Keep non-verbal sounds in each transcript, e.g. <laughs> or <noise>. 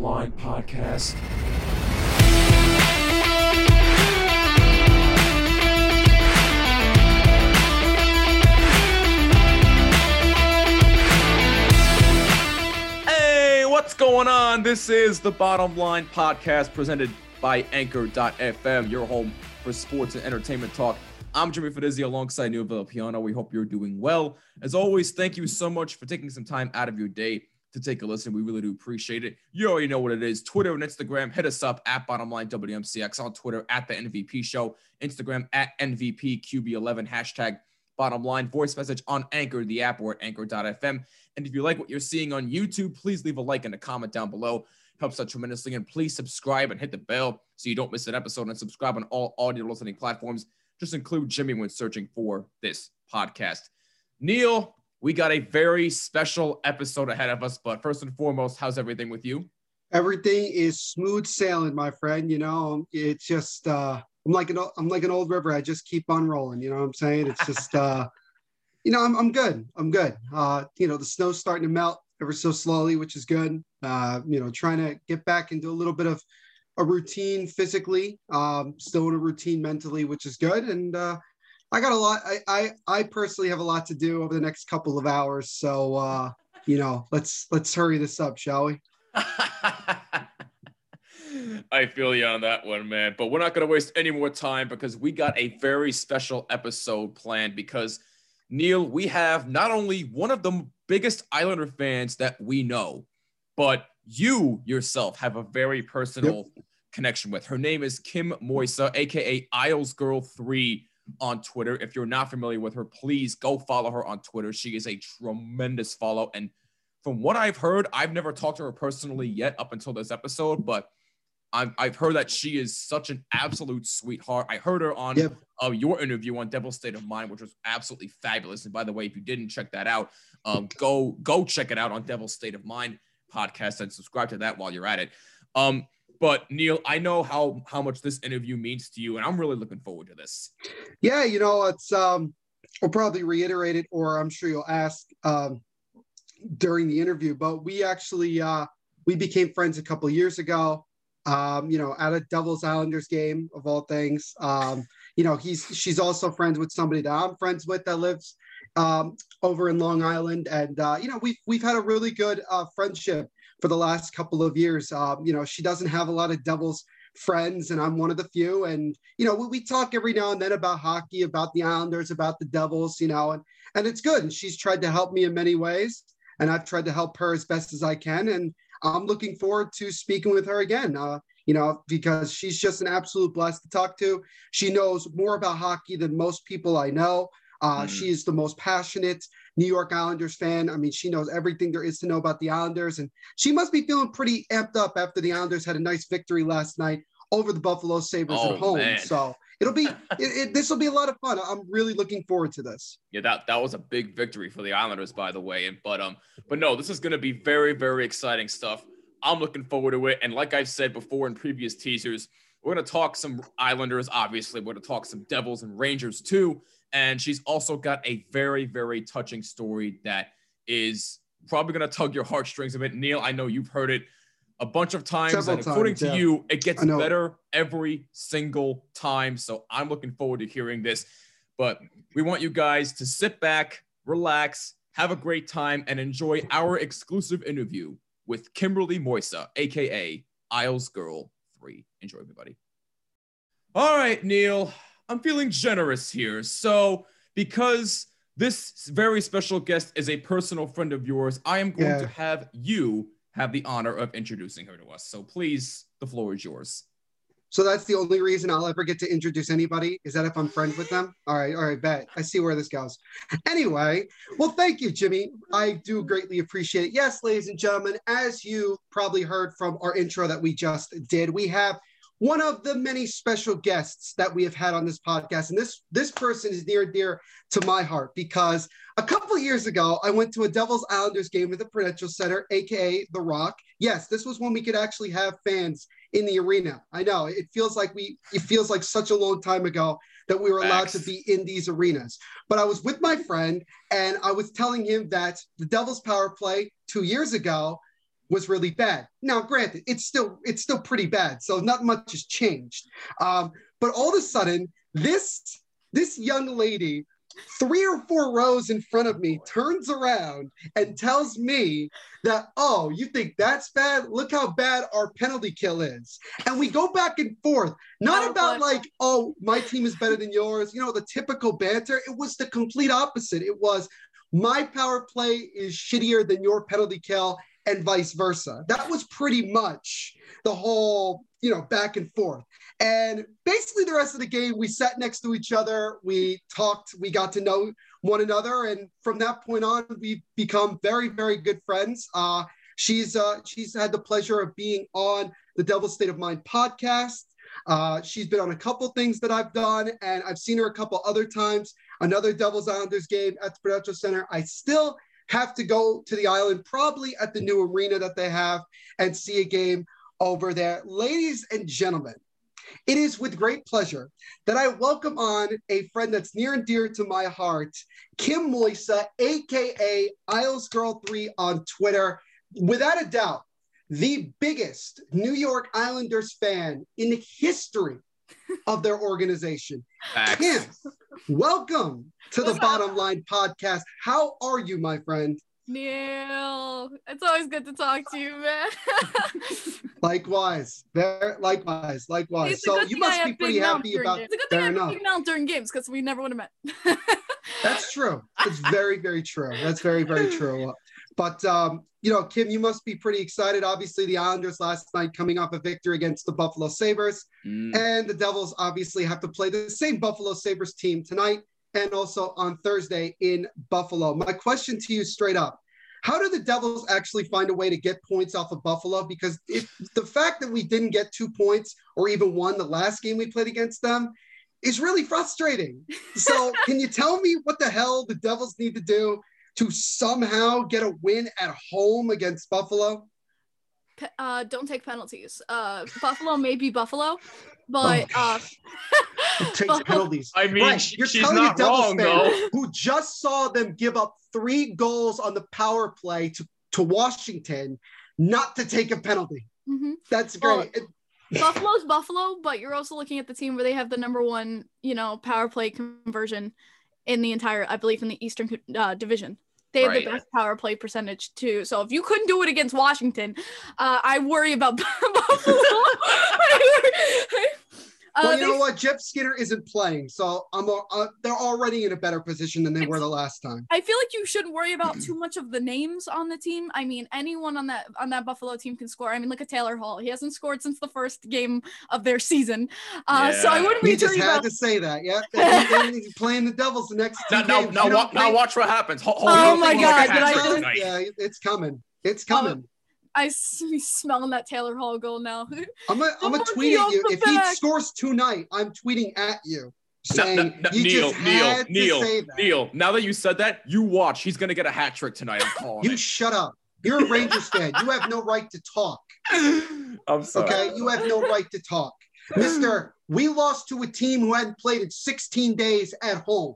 Line Podcast. Hey, what's going on? This is the Bottom Line Podcast presented by Anchor.fm, your home for sports and entertainment talk. I'm Jimmy Fedizzi alongside Neil Villapiano. We hope you're doing well. As always, thank you so much for taking some time out of your day to take a listen. We really do appreciate it. You already know what it is. Twitter and Instagram, hit us up at Bottomline WMCX on Twitter at the MVP Show, Instagram at NVPQB11, hashtag bottom line voice message on Anchor, the app, or at anchor.fm. And if you like what you're seeing on YouTube, please leave a like and a comment down below. Helps out tremendously. And please subscribe and hit the bell so you don't miss an episode and subscribe on all audio listening platforms. Just include Jimmy when searching for this podcast. Neil, we got a very special episode ahead of us. But first and foremost, how's everything with you? Everything is smooth sailing, my friend. You know, it's just uh I'm like an I'm like an old river. I just keep on rolling. You know what I'm saying? It's just uh <laughs> you know, I'm I'm good. I'm good. Uh, you know, the snow's starting to melt ever so slowly, which is good. Uh, you know, trying to get back into a little bit of a routine physically, um, still in a routine mentally, which is good. And uh I got a lot. I, I I personally have a lot to do over the next couple of hours. So uh, you know, let's let's hurry this up, shall we? <laughs> I feel you on that one, man. But we're not going to waste any more time because we got a very special episode planned. Because, Neil, we have not only one of the biggest Islander fans that we know, but you yourself have a very personal connection with. Her name is Kim Moisa, aka Isles Girl 3 on Twitter. If you're not familiar with her, please go follow her on Twitter. She is a tremendous follow. And from what I've heard, I've never talked to her personally yet up until this episode, but I've, I've heard that she is such an absolute sweetheart. I heard her on Yep. uh, your interview on Devil's State of Mind, which was absolutely fabulous. And by the way, if you didn't check that out, um, go go check it out on Devil's State of Mind podcast and subscribe to that while you're at it. Um, but Neil, I know how how much this interview means to you, and I'm really looking forward to this. Yeah, you know, it's um I'll probably reiterate it or I'm sure you'll ask um during the interview, but we actually uh we became friends a couple years ago. Um, you know, at a Devils Islanders game of all things. Um, you know, he's she's also friends with somebody that I'm friends with that lives um over in Long Island. And uh, you know, we've we've had a really good uh friendship for the last couple of years. Um, you know, she doesn't have a lot of Devils friends and I'm one of the few. And, you know, we, we talk every now and then about hockey, about the Islanders, about the Devils, you know, and, and it's good. And she's tried to help me in many ways. And I've tried to help her as best as I can. And I'm looking forward to speaking with her again, uh, you know, because she's just an absolute blast to talk to. She knows more about hockey than most people I know. Uh, Mm. She is the most passionate New York Islanders fan. I mean, she knows everything there is to know about the Islanders, and she must be feeling pretty amped up after the Islanders had a nice victory last night over the Buffalo Sabres Oh, at home. man. So it'll be <laughs> it, it, this will be a lot of fun. I'm really looking forward to this. Yeah, that that was a big victory for the Islanders, by the way. And but um, but no, this is going to be very very exciting stuff. I'm looking forward to it. And like I've said before in previous teasers, we're going to talk some Islanders. Obviously, we're going to talk some Devils and Rangers too. And she's also got a very very touching story that is probably going to tug your heartstrings a bit. Neil, I know you've heard it a bunch of times, Several and according times, to yeah. you, it gets better every single time. So I'm looking forward to hearing this. But we want you guys to sit back, relax, have a great time, and enjoy our exclusive interview with Kimberly Moisa, aka Isles Girl 3. Enjoy, everybody. All right, Neil, I'm feeling generous here. So, because this very special guest is a personal friend of yours, I am going Yeah. to have you have the honor of introducing her to us. So, please, the floor is yours. So that's the only reason I'll ever get to introduce anybody is that if I'm friends with them. All right, all right, bet. I see where this goes. Anyway, well, thank you, Jimmy. I do greatly appreciate it. Yes, ladies and gentlemen, as you probably heard from our intro that we just did, we have one of the many special guests that we have had on this podcast. And this this person is near and dear to my heart because a couple of years ago, I went to a Devils Islanders game at the Prudential Center, aka The Rock. Yes, this was when we could actually have fans in the arena. I know it feels like we it feels like such a long time ago that we were allowed Facts. to be in these arenas. But I was with my friend and I was telling him that the Devils power play 2 years ago was really bad. Now, granted, it's still it's still pretty bad, so not much has changed. Um, but all of a sudden, this this young lady, three or four rows in front of me, turns around and tells me that, oh, you think that's bad? Look how bad our penalty kill is. And we go back and forth, not Oh, about like, oh, my team is better than yours, you know, the typical banter. It was the complete opposite. It was my power play is shittier than your penalty kill and vice versa. That was pretty much the whole, you know, back and forth. And basically, the rest of the game, we sat next to each other, we talked, we got to know one another, and from that point on, we've become very, very good friends. Uh, she's uh, she's had the pleasure of being on the Devil State of Mind podcast. Uh, she's been on a couple things that I've done, and I've seen her a couple other times. Another Devils Islanders game at the Prudential Center. I still have to go to the island, probably at the new arena that they have, and see a game over there. Ladies and gentlemen, it is with great pleasure that I welcome on a friend that's near and dear to my heart, Kim Moisa, aka Isles Girl 3 on Twitter. Without a doubt, the biggest New York Islanders fan in the history of their organization. Facts. Kim, welcome to the up? Bottom Line Podcast. How are you, my friend? Neil, it's always good to talk to you, man. <laughs> Likewise, very likewise, likewise. It's So you thing I must be pretty happy about. games. It's a good thing Fair I have enough. big mouth during games because we never would have met. That's true. It's very, very true. That's very, very <laughs> true. But um, you know, Kim, you must be pretty excited. Obviously, the Islanders last night coming off a victory against the Buffalo Sabres, Mm. and the Devils obviously have to play the same Buffalo Sabres team tonight and also on Thursday in Buffalo. My question to you straight up. How do the Devils actually find a way to get points off of Buffalo? Because if the fact that we didn't get two points or even one the last game we played against them is really frustrating. So, <laughs> can you tell me what the hell the Devils need to do to somehow get a win at home against Buffalo? Pe- uh, don't take penalties. Uh, Buffalo may be Buffalo, <laughs> but uh, takes Buffalo- penalties. I mean, Right, she- you're she's telling a not Devils wrong fan though. who just saw them give up three goals on the power play to, to Washington not to take a penalty. mhm. That's Well, great. It- Buffalo's Buffalo, but you're also looking at the team where they have the number one, you know, power play conversion in the entire, I believe, in the Eastern uh, Division. They have Right. the best power play percentage too. So if you couldn't do it against Washington, uh, I worry about <laughs> Buffalo. <laughs> Uh, well, you know what? Jeff Skinner isn't playing, so I'm uh, they're already in a better position than they were the last time. I feel like you shouldn't worry about too much of the names on the team. I mean, anyone on that on that Buffalo team can score. I mean, look at Taylor Hall. He hasn't scored since the first game of their season. Uh, So I wouldn't be You just had about. to say that, yeah. <laughs> He's playing the Devils the next two Now, now, games. now, You now watch what happens. Ho- ho- Oh my think he's gonna God, did I just- Yeah, it's coming. It's coming. I s- <laughs> be smelling that Taylor Hall goal now. <laughs> I'm gonna, I'm gonna tweet at you. the If he scores tonight, I'm tweeting at you saying no, no, you Neil, Neil, Neil. Neil. Now that you said that, you watch. He's gonna get a hat trick tonight. I'm calling You it. shut up. You're a Rangers fan. You have no right to talk. <laughs> I'm sorry. Okay, you have no right to talk, Mister. We lost to a team who hadn't played in 16 days at home.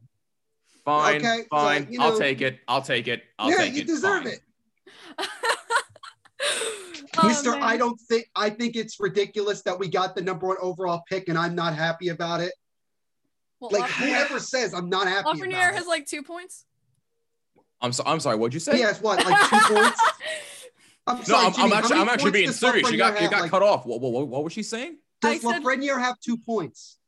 Fine, Okay, so, fine. you I'll take it. I'll take it. I'll yeah, take you it. deserve Fine. it, <laughs> Oh, Mister. man. I don't think. I think it's ridiculous that we got the number one overall pick, and I'm not happy about it. Well, Like Lafreniere- whoever says I'm not happy Lafreniere about has it. like two points. I'm so, I'm sorry. What'd you say? Yes, what, like two points? <laughs> I'm No, sorry, I'm, Jimmy, I'm actually, I'm actually being serious. You got, you got Like, cut off. What, what, what was she saying? Does said- Lafreniere have two points?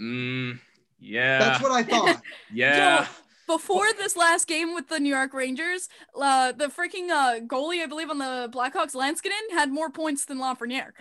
Mm, yeah. That's what I thought. <laughs> yeah. Before this last game with the New York Rangers, uh, the freaking uh, goalie, I believe, on the Blackhawks, Lankinen, had more points than Lafreniere.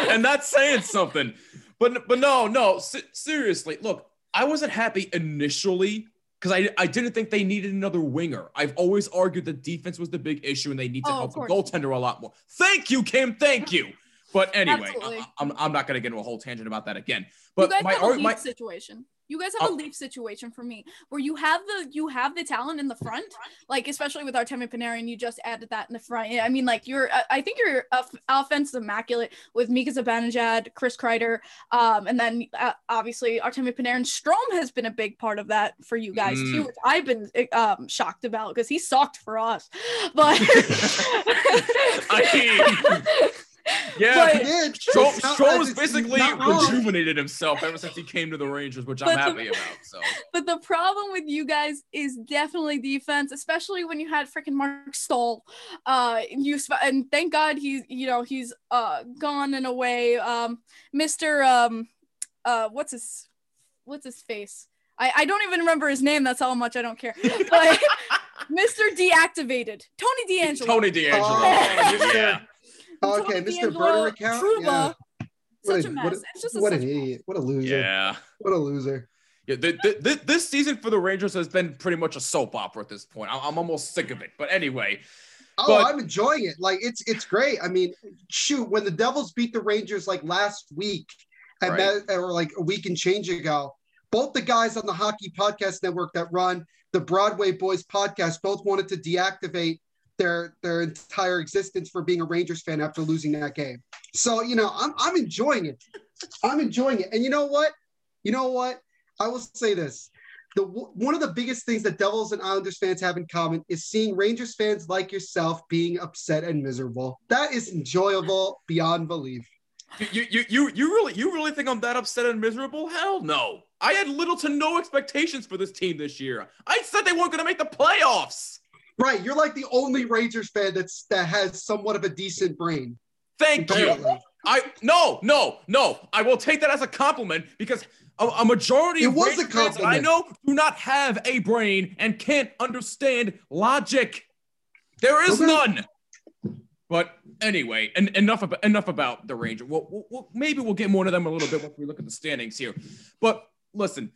<laughs> and that's saying something. But but no, no, se- seriously. Look, I wasn't happy initially because I, I didn't think they needed another winger. I've always argued that defense was the big issue and they need to Oh, help the goaltender a lot more. Thank you, Kim. Thank you. But anyway. I, I'm, I'm not gonna get into a whole tangent about that again. you But guys my, have a my situation. You guys have a Oh. leaf situation for me where you have the you have the talent in the front, like especially with Artemi Panarin, you just added that in the front. I mean, like you're I- think your off- offense is immaculate with Mika Zibanejad, Chris Kreider, um, and then uh, obviously Artemi Panarin. Strome has been a big part of that for you guys too, Mm. which I've been um, shocked about because he sucked for us. But <laughs> I <laughs> yeah, But- He did. Stro- It's not- Strome's it's basically rejuvenated himself ever since he came to the Rangers, which I'm But the- happy about. So <laughs> But the problem with you guys is definitely defense, especially when you had freaking Marc Staal. Uh, you sp- and thank God he's you know he's uh gone in a way. Um, Mister um, uh, what's his what's his face? I I don't even remember his name. That's how much I don't care. <laughs> But Mister Deactivated, Tony DeAngelo. Tony DeAngelo, Oh, yeah. Okay, Mr. DeAngelo, Burner account. Trouba, Yeah. What Such a- a what mess. a- it's just a What an such- idiot. What a loser. Yeah. What a loser. Yeah, the, the, the, this season for the Rangers has been pretty much a soap opera at this point. I'm, I'm almost sick of it. But anyway, Oh, But- I'm enjoying it. Like it's it's great. I mean, shoot, when the Devils beat the Rangers like last week, and Right. that, or like a week and change ago, both the guys on the Hockey Podcast Network that run the Broadway Boys podcast both wanted to deactivate their their entire existence for being a Rangers fan after losing that game. So you know, I'm I'm enjoying it. I'm enjoying it. And you know what? You know what? I will say this. The one of the biggest things that Devils and Islanders fans have in common is seeing Rangers fans like yourself being upset and miserable. That is enjoyable beyond belief. you, you, you, you really you really think I'm that upset and miserable? Hell no. I had little to no expectations for this team this year. I said they weren't going to make the playoffs. Right, you're like the only Rangers fan that's that has somewhat of a decent brain. Thank you. I no no no. I will take that as a compliment because a, a majority It of was a Rangers fans I know do not have a brain and can't understand logic. There is Okay. none. But anyway, and enough about enough about the Ranger. Well, we'll, we'll- maybe we'll get more into them a little bit once we look at the standings here. But listen,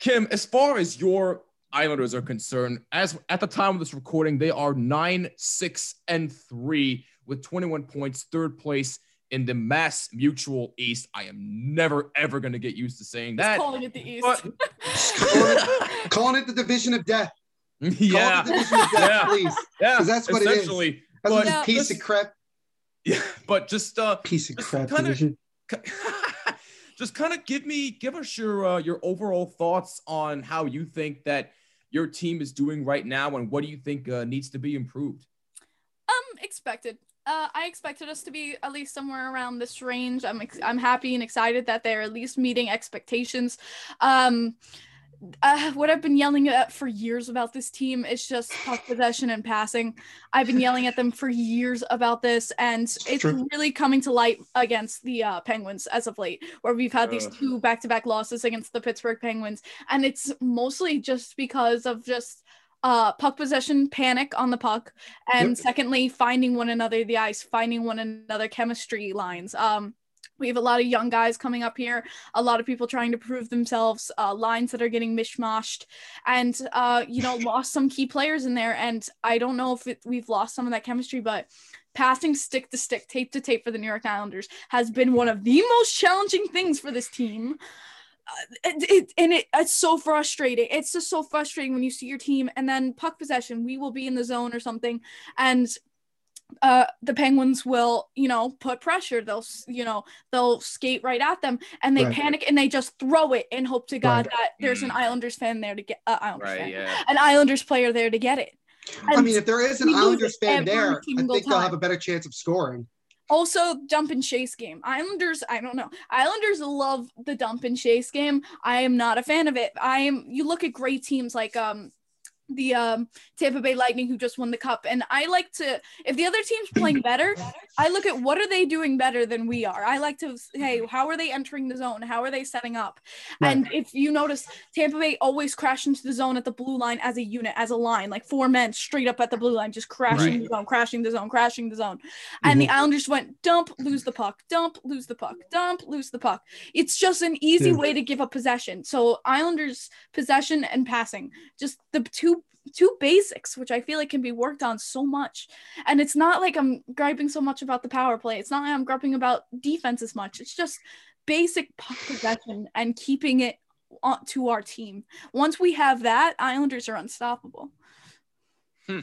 Kim, as far as your Islanders are concerned, as at the time of this recording, they are nine, six, and three with 21 points, third place in the Mass Mutual East. I am never ever going to get used to saying that. calling it the East. But <laughs> Calling it the division of death. Call yeah, it the division of death, <laughs> Yeah. please. yeah, 'cause that's what it is. That's But a Yeah. piece of crap. <laughs> Yeah, but just uh, Piece of Just crap kinda- division. Just kind of give me give us your uh, your overall thoughts on how you think that your team is doing right now and what do you think uh, needs to be improved Um, expected. Uh, I expected us to be at least somewhere around this range. I'm ex- I'm happy and excited that they're at least meeting expectations. Um, uh, what I've been yelling at for years about this team is just puck possession and passing. I've been yelling at them for years about this, and it's True. really coming to light against the uh, Penguins as of late, where we've had these two back-to-back losses against the Pittsburgh Penguins, and it's mostly just because of just uh puck possession panic on the puck and Yep. secondly finding one another the ice finding one another chemistry lines um we have a lot of young guys coming up here a lot of people trying to prove themselves uh, lines that are getting mishmashed and uh you know <laughs> lost some key players in there and i don't know if it, we've lost some of that chemistry but passing stick to stick tape to tape for the new york islanders has been one of the most challenging things for this team uh, it, it, and it, it's so frustrating. It's just so frustrating when you see your team and then puck possession, we will be in the zone or something, and uh the penguins will you know put pressure they'll you know they'll skate right at them and they Right. panic and they just throw it and hope to god Right. that there's an Mm. islanders fan there to get uh, islanders fan, yeah an islanders player there to get it I mean, if there is an Islanders fan there, I single think they'll have a better chance of scoring. also dump and chase game islanders i don't know islanders love the dump and chase game i am not a fan of it i am you look at great teams like um the um Tampa Bay Lightning who just won the cup and I like to if the other team's playing better I look at what are they doing better than we are I like to hey how are they entering the zone how are they setting up Right. and if you notice Tampa Bay always crash into the zone at the blue line as a unit as a line like four men straight up at the blue line just crashing Right. the zone crashing the zone crashing the zone and the Islanders went dump, lose the puck, dump, lose the puck, dump, lose the puck. It's just an easy Yeah. way to give up possession. So Islanders possession and passing, just the two two basics, which I feel like can be worked on so much. And it's not like I'm griping so much about the power play. It's not like I'm griping about defense as much. It's just basic puck possession and keeping it on, to our team. Once we have that, Islanders are unstoppable. Hmm.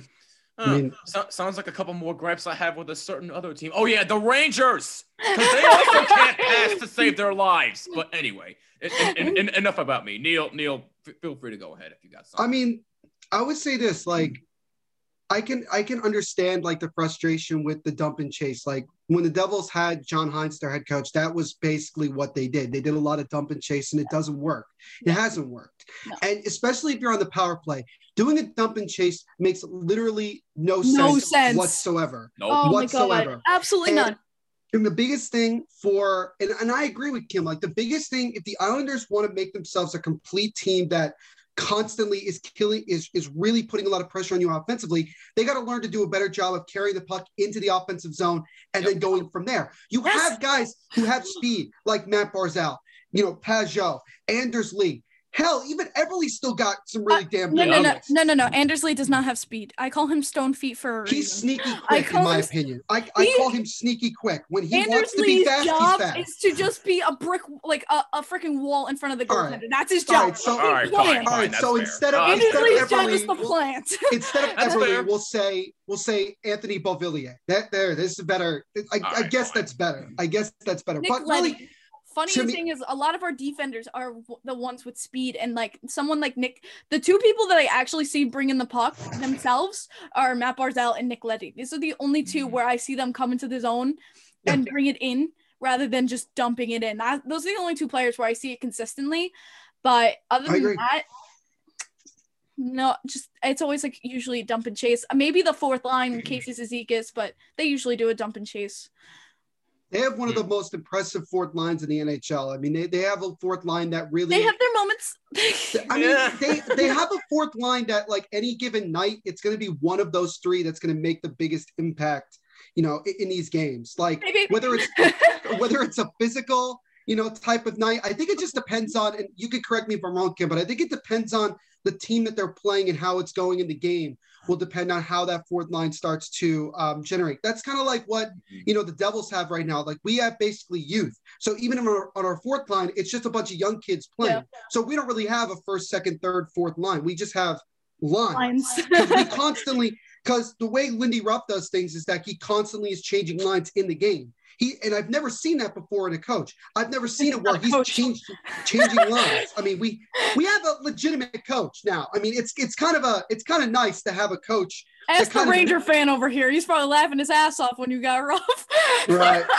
I mean, so, sounds like a couple more gripes I have with a certain other team. Oh yeah, the Rangers, because they also <laughs> can't pass to save their lives. But anyway, in, in, in, enough about me. Neil, Neil, f- feel free to go ahead if you got something. I mean, I would say this: like, I can I can understand like the frustration with the dump and chase. Like when the Devils had John Hynes, their head coach, that was basically what they did. They did a lot of dump and chase, and it doesn't work. It hasn't worked, No. and especially if you're on the power play, doing a dump and chase makes literally no, No sense, sense. whatsoever. nope. Oh whatsoever. god, absolutely And- none. And the biggest thing for, and, and I agree with Kim, like the biggest thing, if the Islanders want to make themselves a complete team that constantly is killing, is, is really putting a lot of pressure on you offensively, they got to learn to do a better job of carrying the puck into the offensive zone and then going from there. You Yes. have guys who have speed, like Matt Barzal, you know, Pageau, Anders Lee. Hell, even Eberle still got some really uh, damn No, good no, no, legs. no, no, no. Anders Lee does not have speed. I call him stone feet for a He's sneaky quick, in my him- opinion. I, I He- call him sneaky quick. When he Anders wants to be Lee's fast, he's job fast. is to just be a brick, like a, a freaking wall in front of the All goaltender. right. That's his job. right, so- All right, fine, All fine. right, so instead of- No, Anders instead of Lee's job is Eberle, the we'll- plant. instead of That's Eberle, fair. we'll say we'll say Anthony Beauvillier. That there, this is better. I, I right, guess fine. that's better. I guess that's better. Nick but really, Funniest to me- thing is, a lot of our defenders are the ones with speed, and like someone like Nick. The two people that I actually see bringing the puck themselves are Matt Barzal and Nick Leddy. These are the only two Mhm. where I see them come into the zone and bring it in rather than just dumping it in. Those are the only two players where I see it consistently. But other than that, no, just it's always like usually dump and chase. Maybe the fourth line, <clears throat> Casey Cizikas, but they usually do a dump and chase. They have one of the most impressive fourth lines in the NHL. I mean, they, they have a fourth line that really. They have their moments. I mean, Yeah. they they have a fourth line that, like any given night, it's going to be one of those three that's going to make the biggest impact. You know, in, in these games, like Maybe. whether it's <laughs> whether it's a physical, you know, type of night. I think it just depends on, and you could correct me if I'm wrong, Kim, but I think it depends on the team that they're playing and how it's going in the game will depend on how that fourth line starts to um, generate. That's kind of like what you know the Devils have right now. Like we have basically youth, so even on our, on our fourth line, it's just a bunch of young kids playing. Yeah. So we don't really have a first, second, third, fourth line. We just have lines lines. <laughs> we constantly because the way Lindy Ruff does things is that he constantly is changing lines in the game. He and I've never seen that before in a coach. I've never seen it <laughs> where he's Coach. changed changing lines. I mean, we we have a legitimate coach now. I mean, it's it's kind of a it's kind of nice to have a coach. Ask the kind of- Ranger fan over here. He's probably laughing his ass off when you got Ruff. Right. <laughs>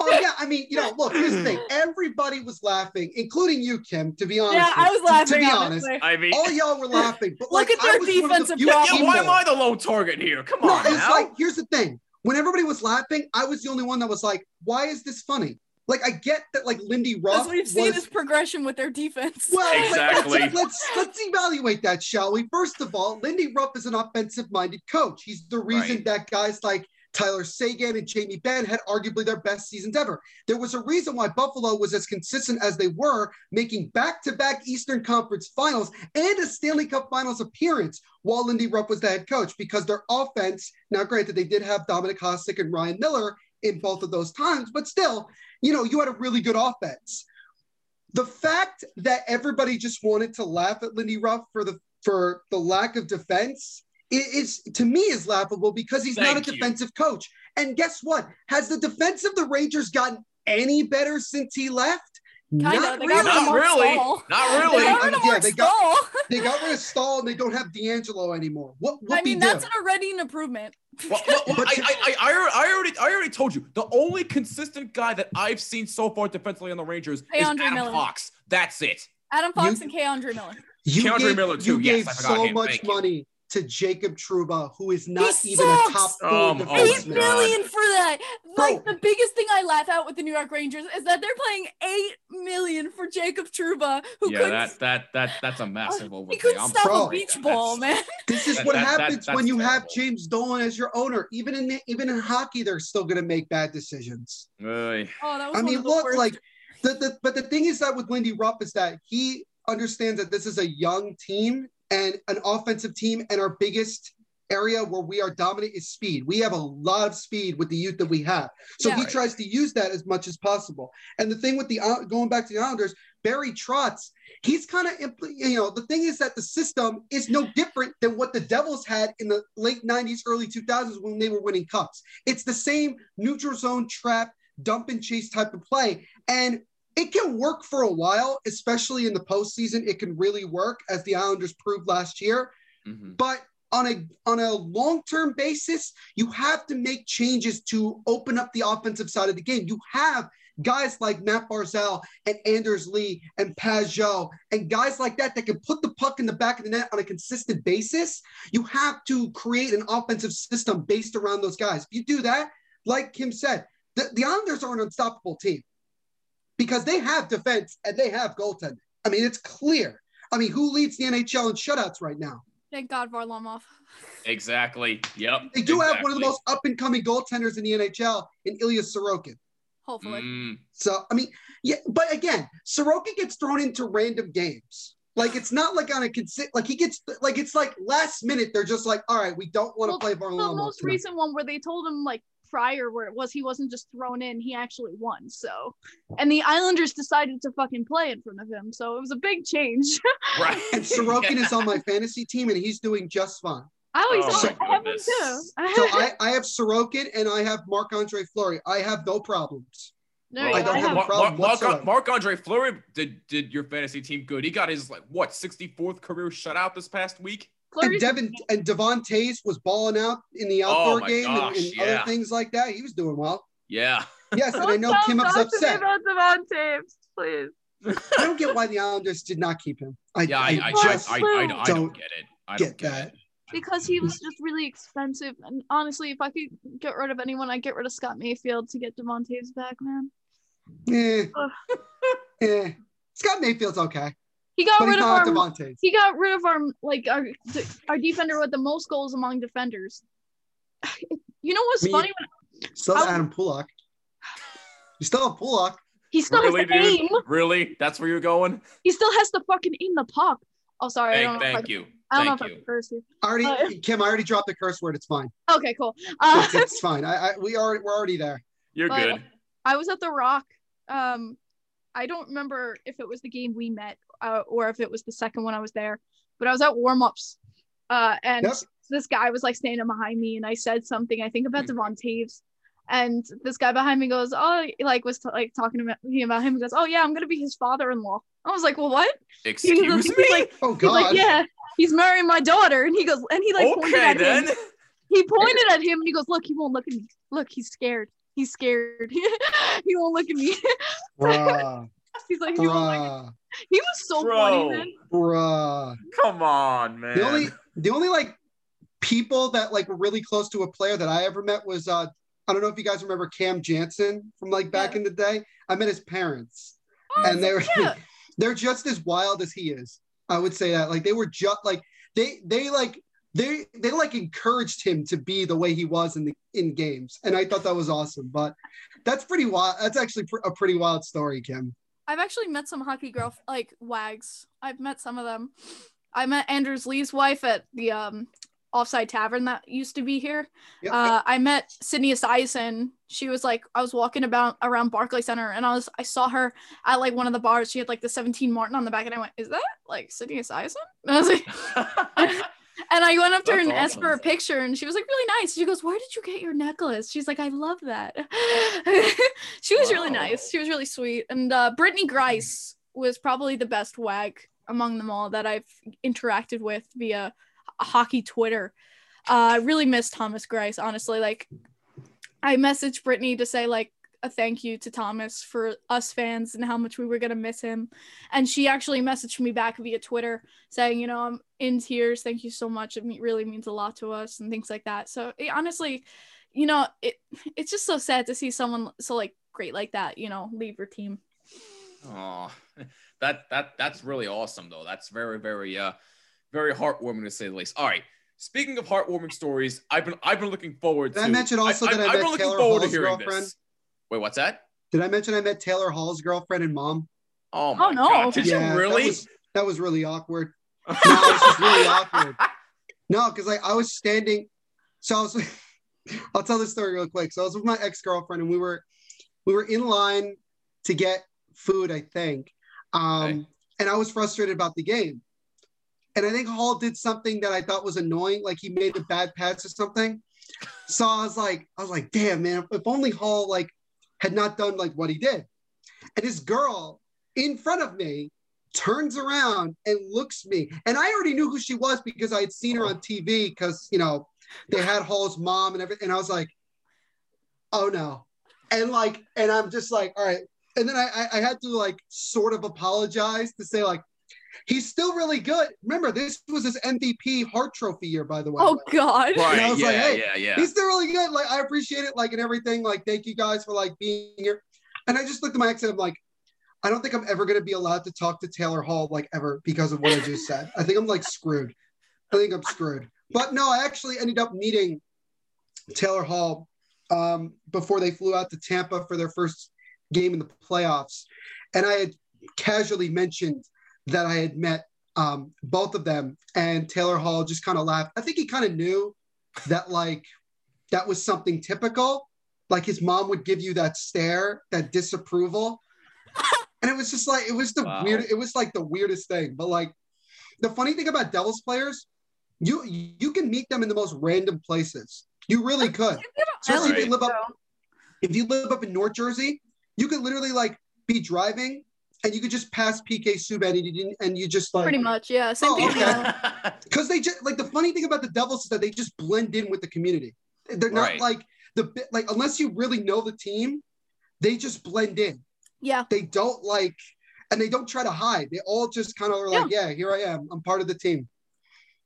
Oh yeah, I mean, you know, look, here's the thing. Everybody was laughing, including you, Kim. To be honest, yeah, I was To- to be honestly. I mean, all y'all were laughing. But Look like, at their I was one of the defensive yeah, why am I the low target here? Come No, on it's now. like here's the thing. When everybody was laughing, I was the only one that was like, "Why is this funny?" Like I get that, like Lindy Ruff Because we've seen was. his progression with their defense. well, like, Exactly. let's, let's let's evaluate that, shall we? First of all, Lindy Ruff is an offensive-minded coach. He's the reason Right. that guys like Tyler Seguin and Jamie Benn had arguably their best seasons ever. There was a reason why Buffalo was as consistent as they were, making back-to-back Eastern Conference Finals and a Stanley Cup Finals appearance while Lindy Ruff was the head coach because their offense. Now, granted, they did have Dominic Hasek and Ryan Miller in both of those times, but still, you know, you had a really good offense. The fact that everybody just wanted to laugh at Lindy Ruff for the for the lack of defense is to me is laughable because he's not Thank a you. defensive coach. And guess what? Has the defense of the Rangers gotten any better since he left? Kinda. Not They really. got rid Not really. Not They really. got rid of Yeah, they got- They got rid of Staal and they don't have DeAngelo anymore. What what I mean, do? that's already an improvement. Well, well, well, I, I, I, I already- I already, told you the only consistent guy that I've seen so far defensively on the Rangers Hey, is Andre Adam Miller. Fox. That's it. Adam Fox You- and K. Andre Miller. You K'Andre gave, Miller, too. you Yes, gave I forgot so him. much Thank you. Money to Jacob Trouba, who is not He even sucks. a top four Um, oh my Eight defenseman. God. million for that. Like Bro. the biggest thing I laugh at with the New York Rangers is that they're playing eight million for Jacob Trouba, who yeah, couldn't that, that, that, that's a massive he overpay. couldn't I'm stop Bro. a beach ball, man. <laughs> This is That- what that- that- happens that's when you have. James Dolan as your owner. Even in even in hockey, they're still going to make bad decisions. Oy. Oh, that was I mean, look, worst. like the, the but the thing is that with Lindy Ruff is that he understands that this is a young team and an offensive team. And our biggest area where we are dominant is speed. We have a lot of speed with the youth that we have. So Yeah. he tries to use that as much as possible. And the thing with the uh, going back to the Islanders, Barry Trotz, he's kind of you know the thing is that the system is no different than what the Devils had in the late 90s, early 2000s when they were winning cups. It's the same neutral zone trap, dump and chase type of play. And it can work for a while, especially in the postseason. It can really work, as the Islanders proved last year. Mhm. but on a on a long-term basis you have to make changes to open up the offensive side of the game. You have guys like Matt Barzal and Anders Lee and Pageau and guys like that that can put the puck in the back of the net on a consistent basis. You have to create an offensive system based around those guys. If you do that like Kim said the, the Islanders are an unstoppable team because they have defense and they have goaltending I mean it's clear I mean who leads the NHL in shutouts right now Thank God Varlamov. Exactly. Yep. They do have one of the most up and coming goaltenders in the NHL in Ilya Sorokin. Hopefully. Mm, So, I mean, yeah, but again, Sorokin gets thrown into random games. Like it's not like on a consi- like he gets like it's like last minute they're just like, all right, we don't want to Well, play Varlamov. The most tonight." recent one where they told him like prior where it was he wasn't just thrown in, he actually won. So and the Islanders decided to fucking play in front of him. So it was a big change. <laughs> right. And Sorokin Yeah. is on my fantasy team and he's doing just fine. I always Oh thought my I have him too. <laughs> So I, I have Sorokin and I have Marc Andre Fleury. I have no problems. No, I don't I have a problem Mark, whatsoever. Mark Andre Fleury did did your fantasy team good. He got his like what 64th career shutout this past week. And Fleury's- Devin and Devon Toews was balling out in the outdoor Oh game and, gosh, and yeah. other things like that. He was doing well. Yeah. Yes, and I know talk- Kim was talk to me upset. about Devon Toews, please. I don't get why the Islanders did not keep him. I, Yeah. I I, I, just I, I, I, don't don't get it. I get don't get that. it. Because he was just really expensive. And honestly, if I could get rid of anyone, I'd get rid of Scott Mayfield to get Devon Toews back, man. Eh, Ugh. eh. Scott Mayfield's okay, He got but rid of our Devontae. he got rid of our like our our defender with the most goals among defenders. <sighs> You know what's Me- funny? Still How- Adam Pelech. You still have Pelech. He still Really, has to aim. Really? That's where you're going? He still has to fucking aim the puck. Oh, sorry. I Thank, don't know. if I, thank you. I don't know Thank if I you. can curse here. I already, Uh, <laughs> Kim. I already dropped the curse word. It's fine. Okay, cool. Uh, It's, it's fine. I, I, we are, we're already there. You're But- good. I was at the Rock. Um, I don't remember if it was the game we met uh, or if it was the second one I was there, but I was at warm ups. Uh, and Yep. this guy was like standing behind me, and I said something I think about Devon Toews. And this guy behind me goes, "Oh, like was t- like talking about me about him." He goes, "Oh yeah, I'm gonna be his father-in-law." I was like, "Well, what?" He was- Excuse he's me? like, Oh he's God. like, "Yeah, he's marrying my daughter," and he goes, and he like pointed okay, at then. him. He pointed at him, and he goes, "Look, he won't look at me. Look, he's scared. He's scared. <laughs> he won't look at me." <laughs> bruh, He's like, he, won't look at bruh, he was so Bro. funny, man. bruh. Come on, man. The only, the only like people that like were really close to a player that I ever met was uh, I don't know if you guys remember Cam Janssen from like back Yeah. in the day. I met his parents. Oh, and they were yeah. <laughs> they're just as wild as he is. I would say that. Like they were just like they they like they they like encouraged him to be the way he was in the in games, and I thought that was awesome. But that's pretty wild. That's actually pr- a pretty wild story, Kim. I've actually met some hockey girl like wags. I've met some of them. I met Anders Lee's wife at the um offside tavern that used to be here. Yep. Uh, I met Sydney Esiason. She was like, I was walking about around Barclay Center and I was, I saw her at like one of the bars. She had like the 17 Martin on the back and I went, is that like Sydney Esiason? <laughs> And I was like, <laughs> and I went up to her and asked for a picture and she was like really nice. She goes, where did you get your necklace? She's like, I love that. <laughs> she was really nice. She was really sweet. And uh, Brittany Greiss was probably the best wag among them all that I've interacted with via hockey Twitter. Uh, I really miss Thomas Greiss, honestly. Like, I messaged Brittany to say like a thank you to Thomas for us fans and how much we were gonna miss him, and she actually messaged me back via Twitter saying, you know, I'm in tears. Thank you so much. It really means a lot to us and things like that. So it, honestly, you know, it it's just so sad to see someone so like great like that, you know, leave your team. Oh, <laughs> that that that's really awesome though. That's very very uh very heartwarming to say the least. All right. Speaking of heartwarming stories, I've been I've been looking forward Did to. I mention also that I I've been looking Taylor forward to hearing girlfriend? this. Wait, what's that? Did I mention I met Taylor Hall's girlfriend and mom? Oh my no. god! Did Yeah, you really? That was, that was really awkward. <laughs> No, it's just really awkward. No, because like I was standing, so I was. <laughs> I'll tell this story real quick. So I was with my ex girlfriend, and we were we were in line to get food, I think, um, okay. and I was frustrated about the game. And I think Hall did something that I thought was annoying, like he made a bad pass or something. So I was like, I was like, damn man, if only Hall like had not done like what he did. And his girl in front of me turns around and looks me. And I already knew who she was because I had seen her on oh. TV because, you know, they had Hall's mom and everything. And I was like, oh no. And like, and I'm just like, all right. And then I, I had to like sort of apologize to say, like, he's still really good. Remember, this was his MVP Hart Trophy year, by the way. Oh God! Right? I was yeah, like, hey, yeah, yeah. He's still really good. Like, I appreciate it. Like, and everything. Like, thank you guys for like being here. And I just looked at my ex and I'm like, I don't think I'm ever going to be allowed to talk to Taylor Hall like ever because of what I just said. I think I'm like screwed. I think I'm screwed. But no, I actually ended up meeting Taylor Hall um, before they flew out to Tampa for their first game in the playoffs. And I had casually mentioned that I had met um, both of them, and Taylor Hall just kind of laughed. I think he kind of knew that like that was something typical. Like his mom would give you that stare, that disapproval, <laughs> and it was just like it was the wow. weird. It was like the weirdest thing. But like the funny thing about Devils players, you you can meet them in the most random places. You really <laughs> could. Especially if you live up if you live up in North Jersey, you could literally like be driving and you could just pass PK Subban and you didn't, and you just like pretty much, yeah. Same oh, okay. Because <laughs> they just like the funny thing about the Devils is that they just blend in with the community. They're not right. like the like unless you really know the team, they just blend in. Yeah. They don't like, and they don't try to hide. They all just kind of are like, yeah. yeah, here I am. I'm part of the team.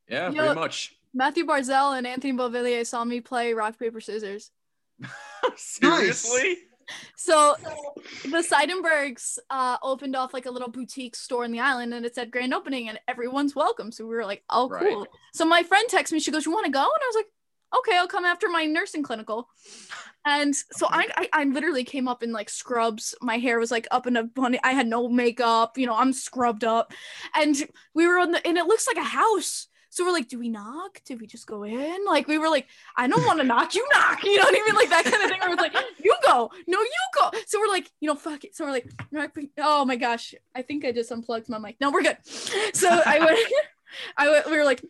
Yeah, you pretty know, much. Matthew Barzal and Anthony Beauvillier saw me play rock paper scissors. <laughs> Seriously. Nice so the Seidenbergs uh, opened off like a little boutique store in the island and it said grand opening and everyone's welcome. So we were like, oh, cool. Right. So my friend texts me, she goes, You want to go? And I was like, Okay, I'll come after my nursing clinical. And so I, I, I literally came up in like scrubs. My hair was like up in a bunny. I had no makeup, you know, I'm scrubbed up. And we were on the, and it looks like a house. So we're like, do we knock? Do we just go in? Like we were like, I don't want to knock, you knock. You know what I mean? Like that kind of thing. Where it's like, you go, no, you go. So we're like, you know, fuck it. So we're like, oh my gosh, I think I just unplugged my mic. No, we're good. So I went, <laughs> I went, we were like,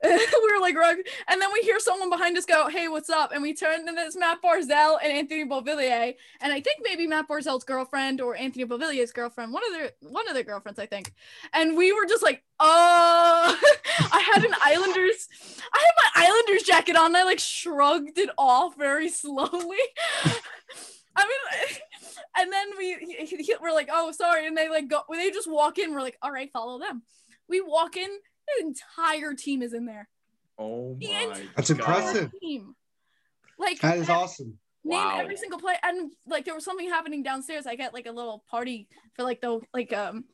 <laughs> we were like rug and then we hear someone behind us go hey what's up? And we turn and it's matt barzal and anthony beauvillier and i think maybe matt barzal's girlfriend or anthony beauvillier's girlfriend one of their one of their girlfriends i think. And we were just like oh. <laughs> I had an islanders i had my islanders jacket on i like shrugged it off very slowly. <laughs> I mean, and then we we're like, oh, sorry, and they like go, they just walk in. We're like, all right, follow them. We walk in, entire team is in there. Oh my! That's impressive. Team. Like that is awesome. Name wow. every single play, and like there was something happening downstairs. I got like a little party for like the like um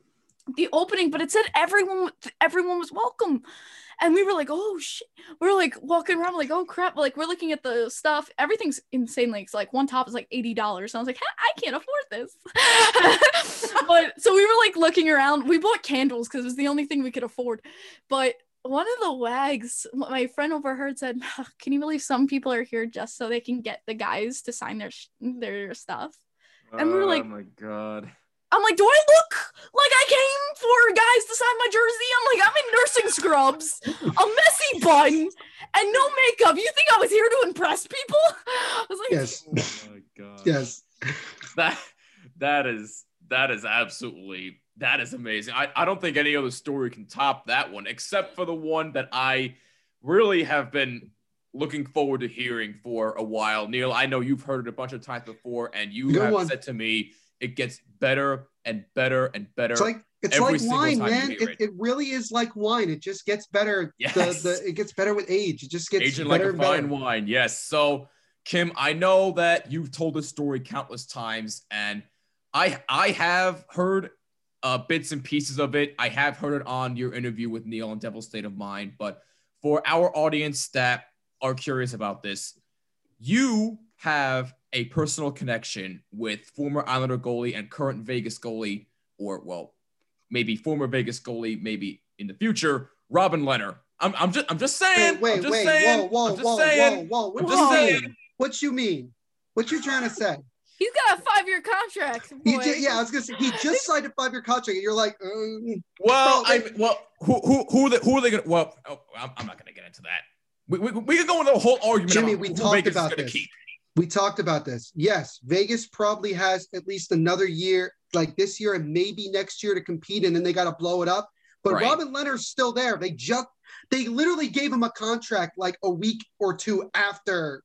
the opening, but it said everyone everyone was welcome. And we were like oh shit. We are like walking around like oh crap. Like we're looking at the stuff. Everything's insanely it's like one top is like $80 so i was like i can't afford this. <laughs> But so we were like looking around. We bought candles because it was the only thing we could afford. But one of the wags my friend overheard said can you believe some people are here just so they can get the guys to sign their their stuff? And we were oh like oh my god I'm like, do I look like I came for guys to sign my jersey? I'm like, I'm in nursing scrubs, a messy bun, and no makeup. You think I was here to impress people? I was like, yes. Oh my god. Yes. That that is that is absolutely that is amazing. I, I don't think any other story can top that one, except for the one that I really have been looking forward to hearing for a while. Neil, I know you've heard it a bunch of times before, and you Good have one. said to me it gets better and better and better. It's like it's like wine, man. It, it, really is like wine. It just gets better. Yes. The, the, it gets better with age. It just gets better. aging like a fine wine. Yes. So Kim, I know that you've told this story countless times, and I I have heard uh, bits and pieces of it. I have heard it on your interview with Neil on Devil's State of Mind. But for our audience that are curious about this, you have a personal connection with former Islander goalie and current Vegas goalie, or well, maybe former Vegas goalie, maybe in the future, Robin Lehner. I'm, I'm just I'm just saying. Wait, I'm just wait, saying, whoa, whoa, I'm just whoa, saying, whoa, whoa. What I'm you just mean? saying. What you mean? What you trying to say? He's got a five-year contract. He just, yeah, I was gonna say he just <laughs> signed a five-year contract, and you're like, uh, Well, Bro, I well, who who who are they, who are they gonna? Well, oh, I'm, I'm not gonna get into that. We, we, we can go into a whole argument. Jimmy, about we who talked Vegas about this. keep. We talked about this. Yes, Vegas probably has at least another year, like this year and maybe next year to compete, and then they got to blow it up. But Right. Robin Lehner's still there. They just they literally gave him a contract like a week or two after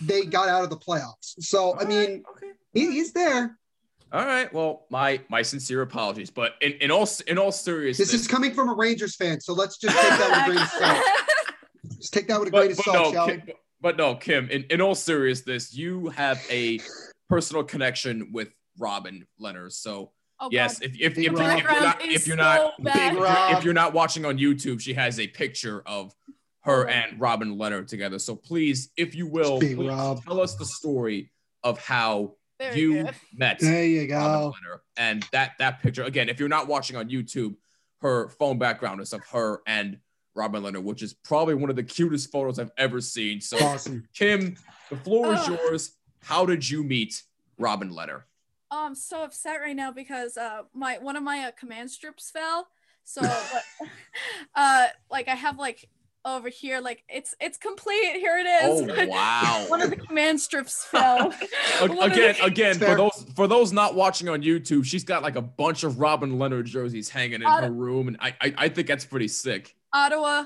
they got out of the playoffs. So I mean, okay. he, he's there. All right. Well, my my sincere apologies, but in, in all in all seriousness, This is coming from a Rangers fan, so let's just take that with a grain of salt. <laughs> Just take that with a grain of salt, no, shall we? But, but no, Kim. In, in all seriousness, you have a personal connection with Robin Lehner. So Oh, yes, God. if if, if, if, if you're not if you're not so bad. Big Rob. if you're not watching on YouTube, she has a picture of her and Robin Lehner together. So please, if you will, please tell us the story of how Very you good. met There you Robin. Lehner. And that that picture again, if you're not watching on YouTube, her phone background is of her and Robin Lehner, which is probably one of the cutest photos I've ever seen. So Awesome. Kim, the floor is Ugh. yours. How did you meet Robin Lehner? Oh, I'm so upset right now because uh my one of my uh, command strips fell. So <laughs> what- <laughs> uh like I have like over here like it's it's complete. Here it is. Oh <laughs> wow. one of the command strips fell. Again, the- again, for those for those not watching on YouTube, she's got like a bunch of Robin Lehner jerseys hanging in Uh, her room, and I, I I think that's pretty sick. Ottawa,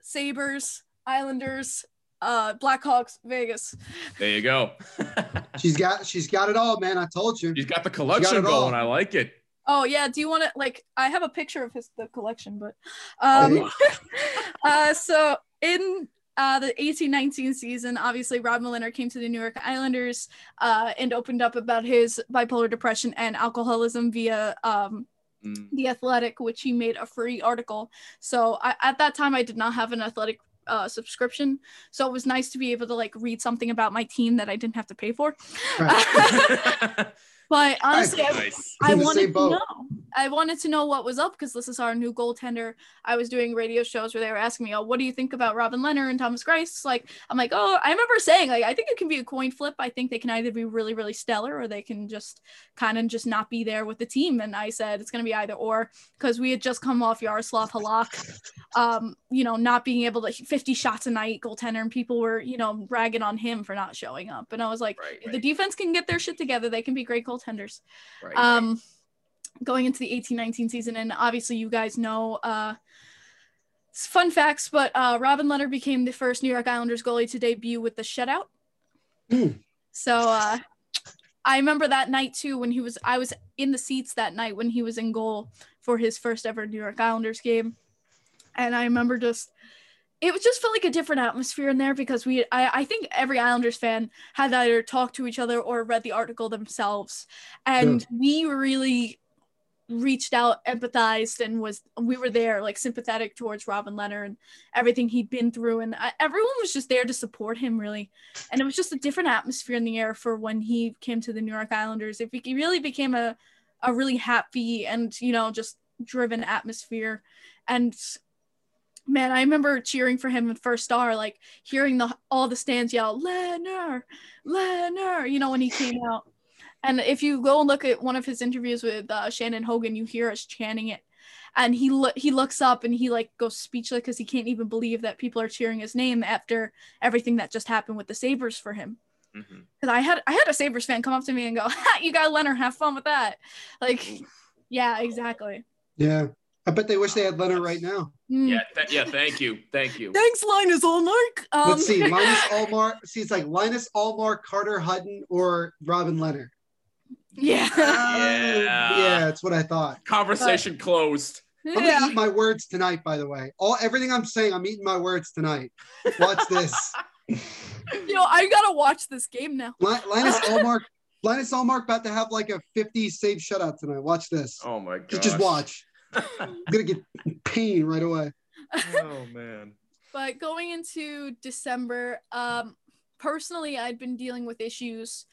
Sabres, Islanders, uh Blackhawks, Vegas. There you go. <laughs> She's got she's got it all, man. I told you. she's got the collection it all. going. I like it. Oh yeah, do you want to like I have a picture of his the collection, but um Okay. <laughs> uh so in uh, the 1819 season, obviously, Rob Lehner came to the New York Islanders uh, and opened up about his bipolar depression and alcoholism via um, Mm. The Athletic, which he made a free article. So I, at that time, I did not have an Athletic uh, subscription, so it was nice to be able to like read something about my team that I didn't have to pay for. Right. <laughs> <laughs> <laughs> But honestly, I, nice. I In wanted to know. I wanted to know what was up because this is our new goaltender. I was doing radio shows where they were asking me, "Oh, what do you think about Robin Lehner and Thomas Greiss?" Like, I'm like, "Oh, I remember saying like I think it can be a coin flip. I think they can either be really, really stellar or they can just kind of just not be there with the team." And I said it's going to be either or because we had just come off Yaroslav Halak, um, you know, not being able to 50 shots a night goaltender, and people were you know ragging on him for not showing up. And I was like, Right, if the defense can get their shit together, they can be great goaltenders right, um going into the 1819 season and obviously you guys know uh fun facts but uh robin lehner became the first new york islanders goalie to debut with the shutout. Hmm. so uh i remember that night too when he was i was in the seats that night when he was in goal for his first ever new york islanders game. And i remember just it was just felt like a different atmosphere in there because we I, I think every islanders fan had either talked to each other or read the article themselves. And we really reached out empathized and was we were there like sympathetic towards robin lehner and everything he'd been through. And I, everyone was just there to support him really. And it was just a different atmosphere in the air for when he came to the new york islanders. It, be- it really became a, a really happy and you know just driven atmosphere. And man i remember cheering for him in first star like hearing the all the stands yell lehner lehner you know when he came out and if you go and look at one of his interviews with uh, Shannon Hogan, you hear us chanting it. And he lo- he looks up and he like goes speechless because he can't even believe that people are cheering his name after everything that just happened with the Sabres for him. Because I had I had a Sabres fan come up to me and go, <laughs> ha, "You got Lehner, have fun with that." Like, yeah, exactly. Yeah. I bet they wish they had Lehner right now. Mm. Yeah, th- yeah. Thank you, thank you. Thanks, Linus Ullmark. Um, Let's see. <laughs> Linus Ullmark. See, it's like Linus Ullmark, Carter Hutton, or Robin Lehner. yeah, <laughs> Yeah. yeah, that's what I thought. Conversation closed. I'm gonna yeah. eat my words tonight, by the way. All everything I'm saying, I'm eating my words tonight. Watch this. <laughs> You know, I gotta watch this game now. Linus Ullmark, Linus Ullmark about to have like a 50 save shutout tonight. Watch this. Oh my god. Just, just watch. <laughs> I'm gonna get pain right away. oh man. but going into December, um, personally, I'd been dealing with issues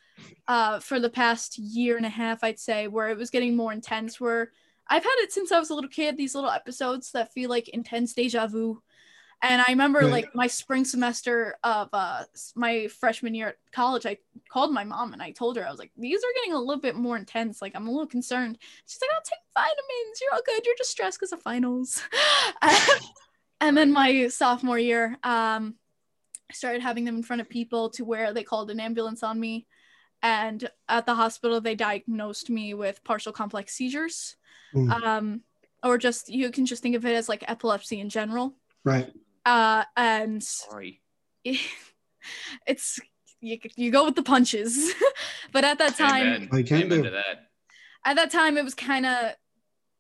uh, for the past year and a half, I'd say, where it was getting more intense, where I've had it since I was a little kid. These little episodes that feel like intense deja vu. And I remember Right. like my spring semester of uh my freshman year at college, I called my mom and I told her I was like, these are getting a little bit more intense. Like I'm a little concerned. She's like, I'll take vitamins. You're all good. You're just stressed because of finals. <laughs> and then my sophomore year, um, I started having them in front of people to where they called an ambulance on me. And at the hospital, they diagnosed me with partial complex seizures. Mm. Um, or just you can just think of it as like epilepsy in general. Right. Uh, and Sorry. <laughs> it's you, you go with the punches. <laughs> but at that time, Amen. I can Amen do. to that. at that time, it was kind of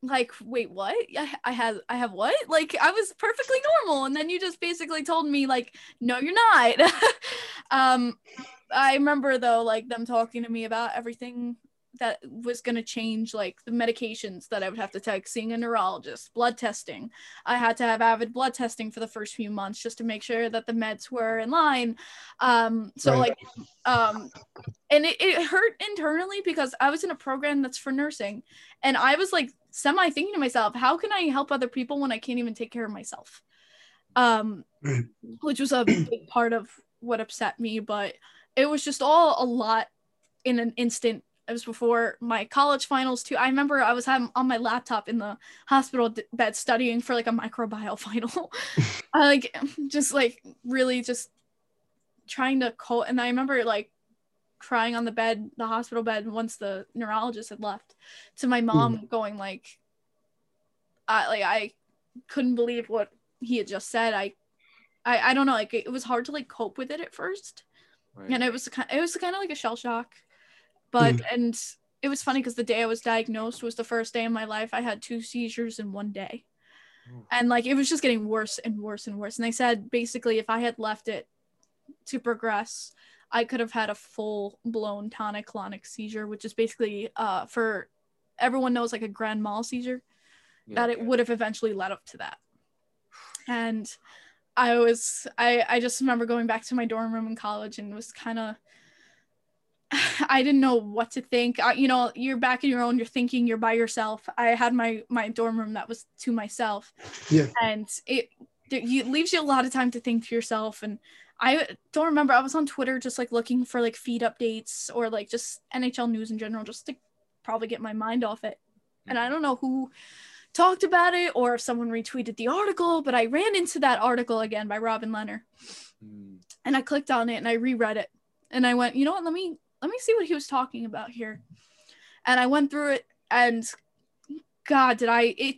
like, wait, what? I, I have I have what? Like I was perfectly normal, and then you just basically told me like, no, you're not. <laughs> um, I remember though, like them talking to me about everything that was going to change like the medications that I would have to take, seeing a neurologist, blood testing. I had to have avid blood testing for the first few months just to make sure that the meds were in line. Um, so Right. like, um, and it, it hurt internally because I was in a program that's for nursing, and I was like semi thinking to myself, how can I help other people when I can't even take care of myself? Um, Right. which was a big part of what upset me, but it was just all a lot in an instant. It was before my college finals too. I remember I was having on my laptop in the hospital bed studying for like a microbiome <laughs> final. <laughs> I like just like really just trying to cope. And I remember like crying on the bed, the hospital bed, once the neurologist had left, to my mom hmm. going like, I like I couldn't believe what he had just said. I, I, I don't know. Like it was hard to like cope with it at first Right. and it was kind it was kind of like a shell shock but and it was funny because the day i was diagnosed was the first day in my life i had two seizures in one day Oh. and like it was just getting worse and worse and worse and they said basically if i had left it to progress i could have had a full blown tonic clonic seizure which is basically uh for everyone knows like a grand mal seizure Yeah, that it yeah. would have eventually led up to that. And I was I I just remember going back to my dorm room in college and was kind of <laughs> I didn't know what to think. I, you know, you're back in your own, you're thinking, you're by yourself. I had my my dorm room that was to myself. Yeah. And it it leaves you a lot of time to think to yourself and I don't remember. I was on Twitter just like looking for like feed updates or like just NHL news in general just to probably get my mind off it. And I don't know who talked about it or if someone retweeted the article, but I ran into that article again by Robin Lehner Mm. and I clicked on it and I reread it and I went, you know what, let me let me see what he was talking about here. And I went through it and God, did I it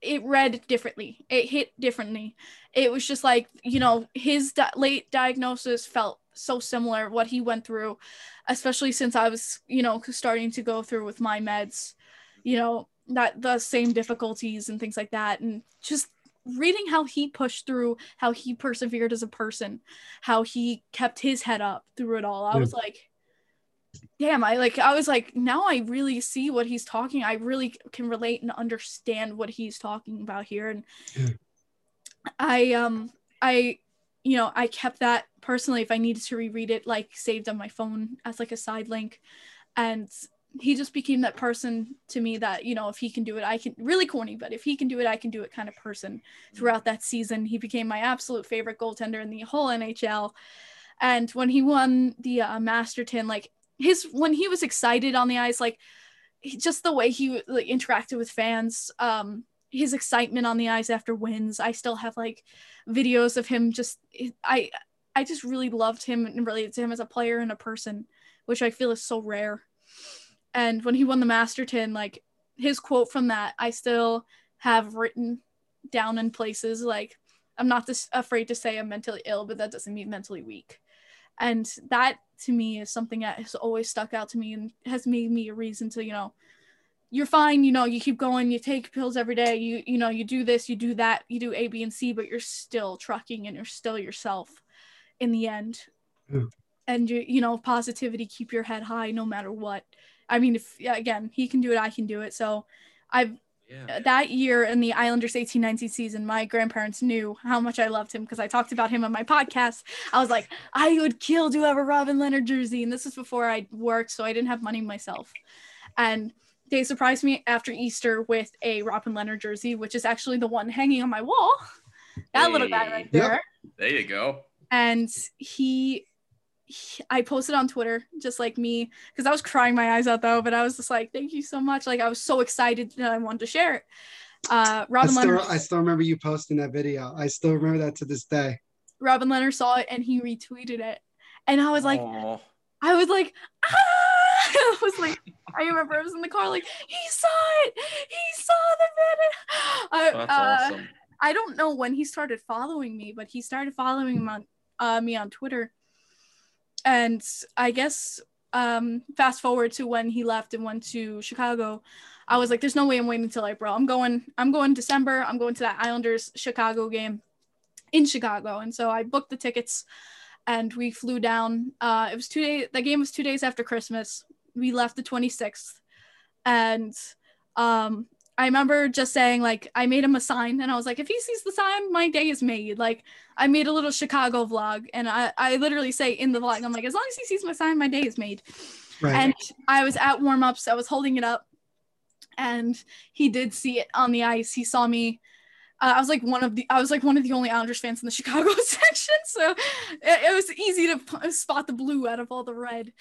it read differently. It hit differently. It was just like, you know, his di- late diagnosis felt so similar what he went through, especially since I was, you know, starting to go through with my meds, you know, that the same difficulties and things like that and just reading how he pushed through, how he persevered as a person, how he kept his head up through it all. I was like, damn, I like, I was like, now I really see what he's talking. I really can relate and understand what he's talking about here. And Yeah. I, um, I, you know, I kept that personally if I needed to reread it, like saved on my phone as like a side link. And he just became that person to me that, you know, if he can do it, I can really corny, but if he can do it, I can do it kind of person throughout that season. He became my absolute favorite goaltender in the whole NHL. And when he won the uh, Masterton, like his when he was excited on the ice, like just the way he like interacted with fans, um, his excitement on the ice after wins. I still have like videos of him. Just I I just really loved him and related to him as a player and a person, which I feel is so rare. And when he won the Masterton, like his quote from that, I still have written down in places like i'm not this afraid to say i'm mentally ill but that doesn't mean mentally weak and that to me is something that has always stuck out to me and has made me a reason to you know you're fine you know you keep going you take pills every day you you know you do this you do that you do a b and c but you're still trucking and you're still yourself in the end. Yeah. and you you know positivity keep your head high no matter what. I mean if yeah, again he can do it i can do it. So i've Yeah. Uh, that year in the Islanders 1819 season, my grandparents knew how much I loved him because I talked about him on my podcast. I was like, I would kill to have a Robin Lehner jersey. And this was before I worked, so I didn't have money myself. And they surprised me after Easter with a Robin Lehner jersey, which is actually the one hanging on my wall. That little guy right Hey. Yep. there. There you go. And he, he- I posted on Twitter, just like me, because I was crying my eyes out though, but I was just like, thank you so much. Like I was so excited that I wanted to share it. Uh, I Robin still, Lehner, I still remember you posting that video. I still remember that to this day. Robin Lehner saw it and he retweeted it. And I was like, Aw. I was like, ah! <laughs> I was like, I remember I was in the car, like, he saw it, he saw the video. <gasps> I, that's uh. I don't know when he started following me, but he started following me on, uh, me on Twitter. And I guess um, fast forward to when he left and went to Chicago, I was like, "There's no way I'm waiting until April. I'm going. I'm going December. I'm going to that Islanders Chicago game in Chicago." And so I booked the tickets, and we flew down. Uh, it was two days. The game was two days after Christmas. We left the 26th, and um, I remember just saying like I made him a sign and I was like, if he sees the sign, my day is made. Like I made a little Chicago vlog and I, I literally say in the vlog, I'm like, as long as he sees my sign, my day is made. Right. And I was at warm-ups, I was holding it up, and he did see it on the ice. He saw me. Uh, I was like one of the I was like one of the only Islanders fans in the <laughs> Chicago <laughs> section, so it, it was easy to p- spot the blue out of all the red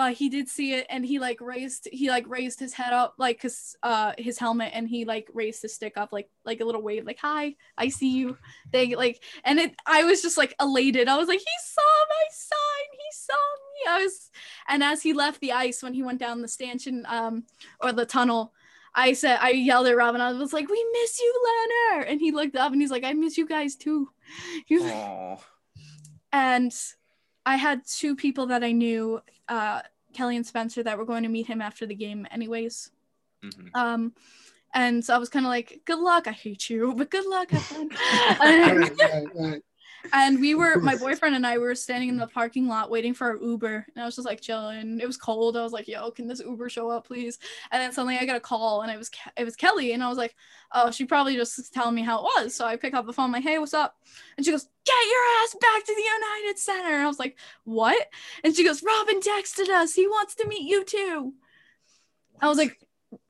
but he did see it and he like raised he like raised his head up like cuz uh his helmet and he like raised his stick up like like a little wave like hi i see you. They like and it i was just like elated. I was like he saw my sign. He saw me. I was and as he left the ice when he went down the stanchion um or the tunnel I said I yelled at Robin. I was like, "We miss you, Lehner," and he looked up and he's like, "I miss you guys too." He was like, and I had two people that I knew, uh, Kelly and Spencer, that were going to meet him after the game, anyways. Mhm. Um, and so I was kind of like, "Good luck, I hate you, but good luck, have fun." <laughs> right, right, right. And we were, my boyfriend and I were standing in the parking lot waiting for our Uber, and I was just like chilling. It was cold. I was like, "Yo, can this Uber show up, please?" And then suddenly I got a call, and it was it was Kelly, and I was like, "Oh, she probably just is telling me how it was." So I pick up the phone, I'm like, "Hey, what's up?" And she goes, "Get your ass back to the United Center." And I was like, "What?" And she goes, "Robin texted us. He wants to meet you too." I was like,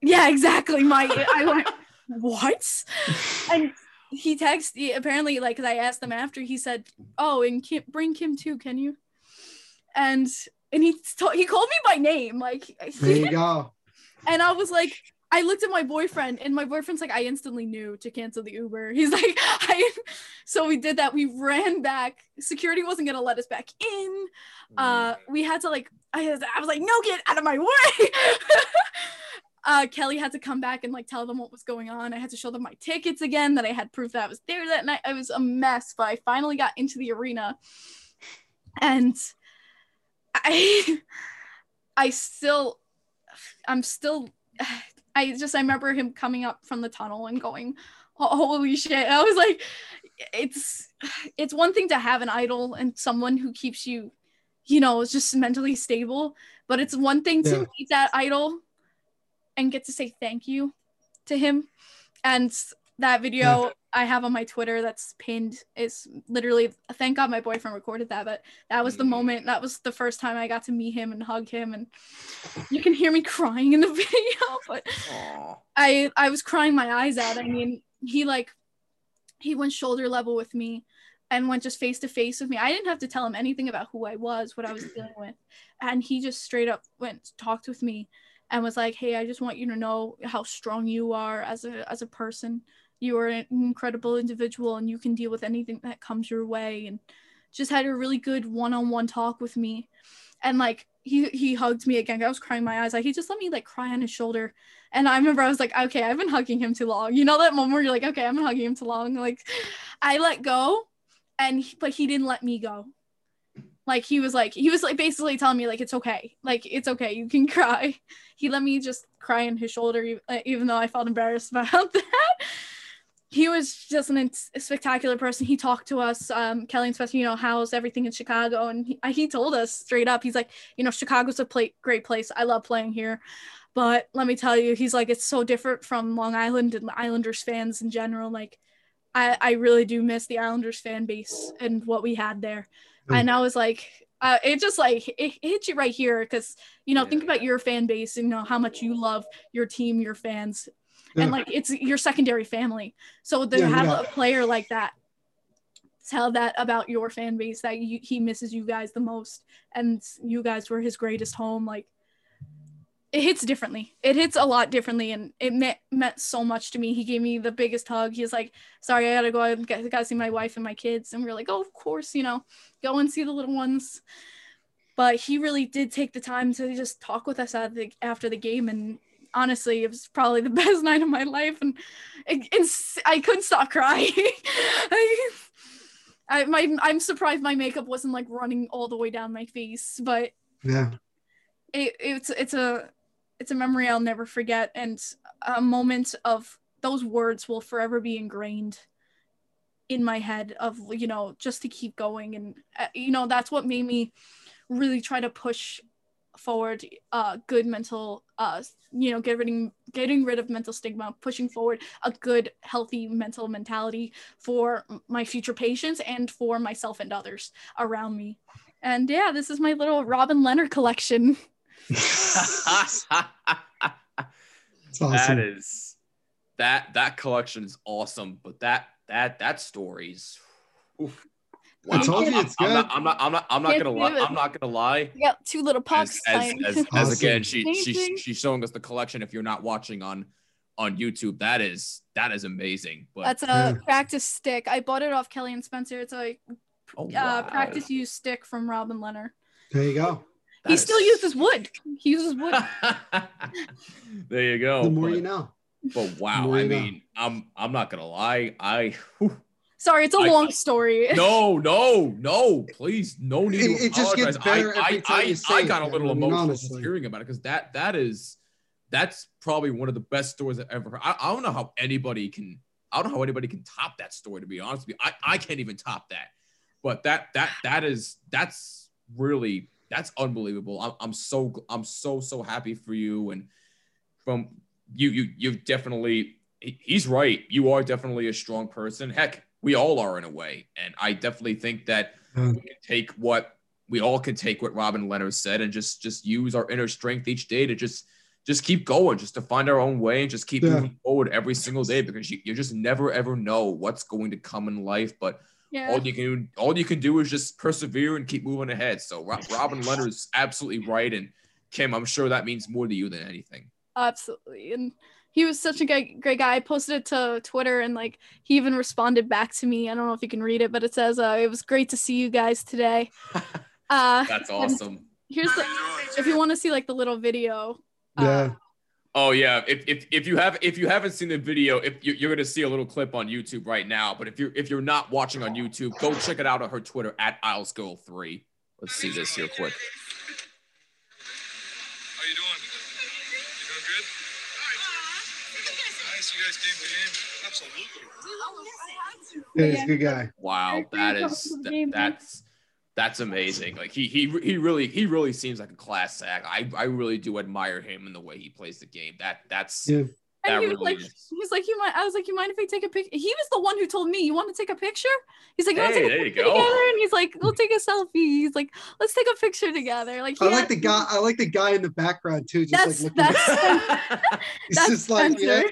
"Yeah, exactly." My I went, <laughs> "What?" And he texted apparently like 'cause I asked them after. He said, "Oh, and Kim, bring Kim too, can you?" And and he to- he called me by name, like, <laughs> There you go. and I was like, I looked at my boyfriend, and my boyfriend's like, I instantly knew to cancel the Uber. <laughs> He's like, I. <laughs> So we did that. We ran back. Security wasn't gonna let us back in. Uh, we had to like, I was, I was like, no, get out of my way. Uh, Kelly had to come back and like tell them what was going on. I had to show them my tickets again, that I had proof that I was there that night. I was a mess, but I finally got into the arena, and I, <laughs> I still, I'm still, <sighs> I just I remember him coming up from the tunnel and going, holy shit! I was like, it's, it's one thing to have an idol and someone who keeps you you know, just mentally stable. But it's one thing to Yeah. meet that idol and get to say thank you to him. And that video I have on my Twitter that's pinned is literally thank God my boyfriend recorded that, but that was the Mm. moment. That was the first time I got to meet him and hug him. And you can hear me crying in the <laughs> video, but. I I was crying my eyes out. I mean, he like he went shoulder level with me and went just face to face with me. I didn't have to tell him anything about who I was, what I was <clears throat> dealing with. And he just straight up went talked with me and was like, "Hey, I just want you to know how strong you are as a as a person. You are an incredible individual and you can deal with anything that comes your way." And just had a really good one-on-one talk with me. And like he he hugged me again. I was crying my eyes. Like he just let me like cry on his shoulder. And I remember I was like, okay, I've been hugging him too long. You know that moment where you're like, okay, I've been hugging him too long. Like I let go and he- but he didn't let me go. Like he was like he was like basically telling me like it's okay. Like it's okay. You can <laughs> cry. He let me just cry on his shoulder even though I felt embarrassed <laughs> about that. He was just an ins- spectacular person. He talked to us, um, Kelly and Spencer, you know, how's everything in Chicago? And he, he told us straight up, he's like, you know, Chicago's a pla- great place. I love playing here. But let me tell you, he's like, it's so different from Long Island and Islanders fans in general. Like, I, I really do miss the Islanders fan base and what we had there. Mm. And I was like, uh, it just like it, it hits you right here because you know think about your fan base and you know how much you love your team your fans Yeah. and like it's your secondary family so to Yeah, have a player like that tell that about your fan base that you, he misses you guys the most and you guys were his greatest home like it hits differently. It hits a lot differently and it meant meant so much to me. He gave me the biggest hug. He's like sorry i gotta go i gotta see my wife and my kids. And we are like oh of course you know go and see the little ones. But he really did take the time to just talk with us after the game and honestly it was probably the <laughs> best night of my life. And it, it's, i couldn't stop crying. I, <laughs> I, my, i'm surprised my makeup wasn't like running all the way down my face but Yeah. it, it's it's a it's a memory I'll never forget and a moment of those words will forever be ingrained in my head of you know just to keep going. And uh, you know that's what made me really try to push forward uh good mental uh you know getting getting rid of mental stigma pushing forward a good healthy mental mentality for my future patients and for myself and others around me. And yeah this is my little robin lehner collection <laughs> awesome. That is that that collection is awesome, but that that that story's oof. I told you I'm- it's I'm good. not, I'm not I'm not I'm not gonna lie. I'm not gonna lie. We got two little pucks. as, as, as Awesome. <laughs> again, she, she she's showing us the collection. If you're not watching on on YouTube, that is that is amazing. But That's a Yeah. practice stick. I bought it off Kelly and Spencer. It's a oh, uh, practice use stick from Robin Lehner. There you go. That he is- still uses wood. He uses wood. <laughs> there you go. the more but, you know. But wow, I you know. mean, I'm I'm not gonna lie. I whew. Sorry, it's a I- long story. <laughs> no, no, no, please, no need to It- it just gets better I, every I, time I, you say I it, got a little I mean, emotional just honestly. hearing about it because that that is that's probably one of the best stories I've ever heard. I, I don't know how anybody can I don't know how anybody can top that story to be honest with you. I, I can't even top that. But that that that is that's really that's unbelievable. I'm, I'm so I'm so so happy for you and from you you you've definitely he's right. You are definitely a strong person. Heck, we all are in a way. And I definitely think that Yeah. we can take what we all can take what Robin Lehner said and just just use our inner strength each day to just just keep going, just to find our own way and just keep Yeah. moving forward every single day because you, you just never ever know what's going to come in life. But yeah. all you can all you can do is just persevere and keep moving ahead. So <laughs> Robin Lehner is absolutely right. And Kim, I'm sure that means more to you than anything. Absolutely. And he was such a great, great guy. I posted it to Twitter and like he even responded back to me. I don't know if you can read it, but it says, uh, it was great to see you guys today. <laughs> Uh, That's awesome. here's the, if you want to see like the little video. uh, Yeah. Oh yeah, if, if if you have if you haven't seen the video, if you, you're gonna see a little clip on YouTube right now, but if you're if you're not watching on YouTube, go check it out on her Twitter at IslesGirl3. Let's see this here quick. How you doing? You doing good? Nice, you guys came to the game. Absolutely. Yeah, he's a good guy. Wow, that is that cool is that- game, man. that's that's amazing. Like he he he really he really seems like a class act. I I really do admire him and the way he plays the game. That that's Yeah. that And he was like, is. he was like, you might. I was like, you mind if I take a picture? He was the one who told me, you want to take a picture? He's like, you want Hey, take a there you picture go. together? And he's like, we'll take a selfie. He's like, let's take a picture together. Like, I like had- the guy. I like the guy in the background too. Just That's like looking. that's <laughs> <laughs> he's that's just like, yeah.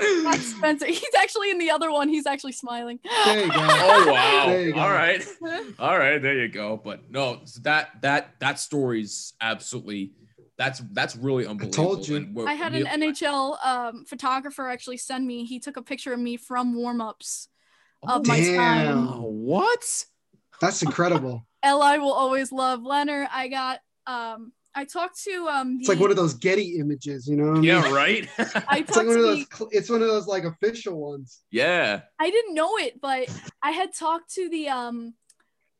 Spencer. that's Spencer. He's actually in the other one. He's actually smiling. There you go. oh wow. There you go. All right. All right, there you go. But no, so that that that story's absolutely that's that's really unbelievable. told you. I had an NHL um, photographer actually send me. He took a picture of me from warm-ups of my time. Damn. Oh, what? That's incredible. <laughs> Li will always love Lehner. I got um I talked to um It's like one of those Getty images, you know what I mean? Yeah, right. <laughs> <laughs> I It's like one of those. cl- It's one of those like official ones. yeah. I didn't know it, but I had talked to the um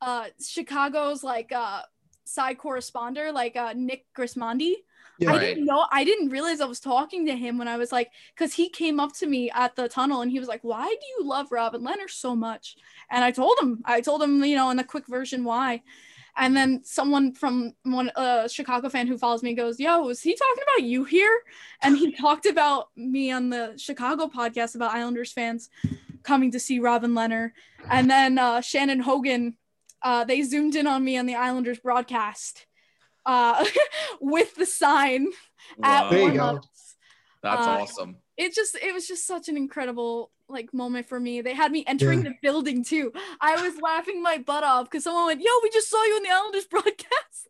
uh Chicago's like uh side corresponder, like uh Nick Gismondi. Yeah. I Right. didn't know I didn't realize I was talking to him when I was like because he came up to me at the tunnel and he was like, Why do you love Robin Lehner so much? And I told him, I told him, you know, in the quick version why. And then someone from one uh Chicago fan who follows me goes, Yo, is he talking about you here? And he talked about me on the Chicago podcast about Islanders fans coming to see Robin Lehner. And then uh Shannon Hogan uh, they zoomed in on me on the Islanders broadcast uh, <laughs> with the sign at Wow. You go. That's uh, awesome. It just it was just such an incredible like moment for me. They had me entering Yeah. the building too. I was laughing my butt off because someone went, "Yo, we just saw you in the Islanders <laughs> broadcast,"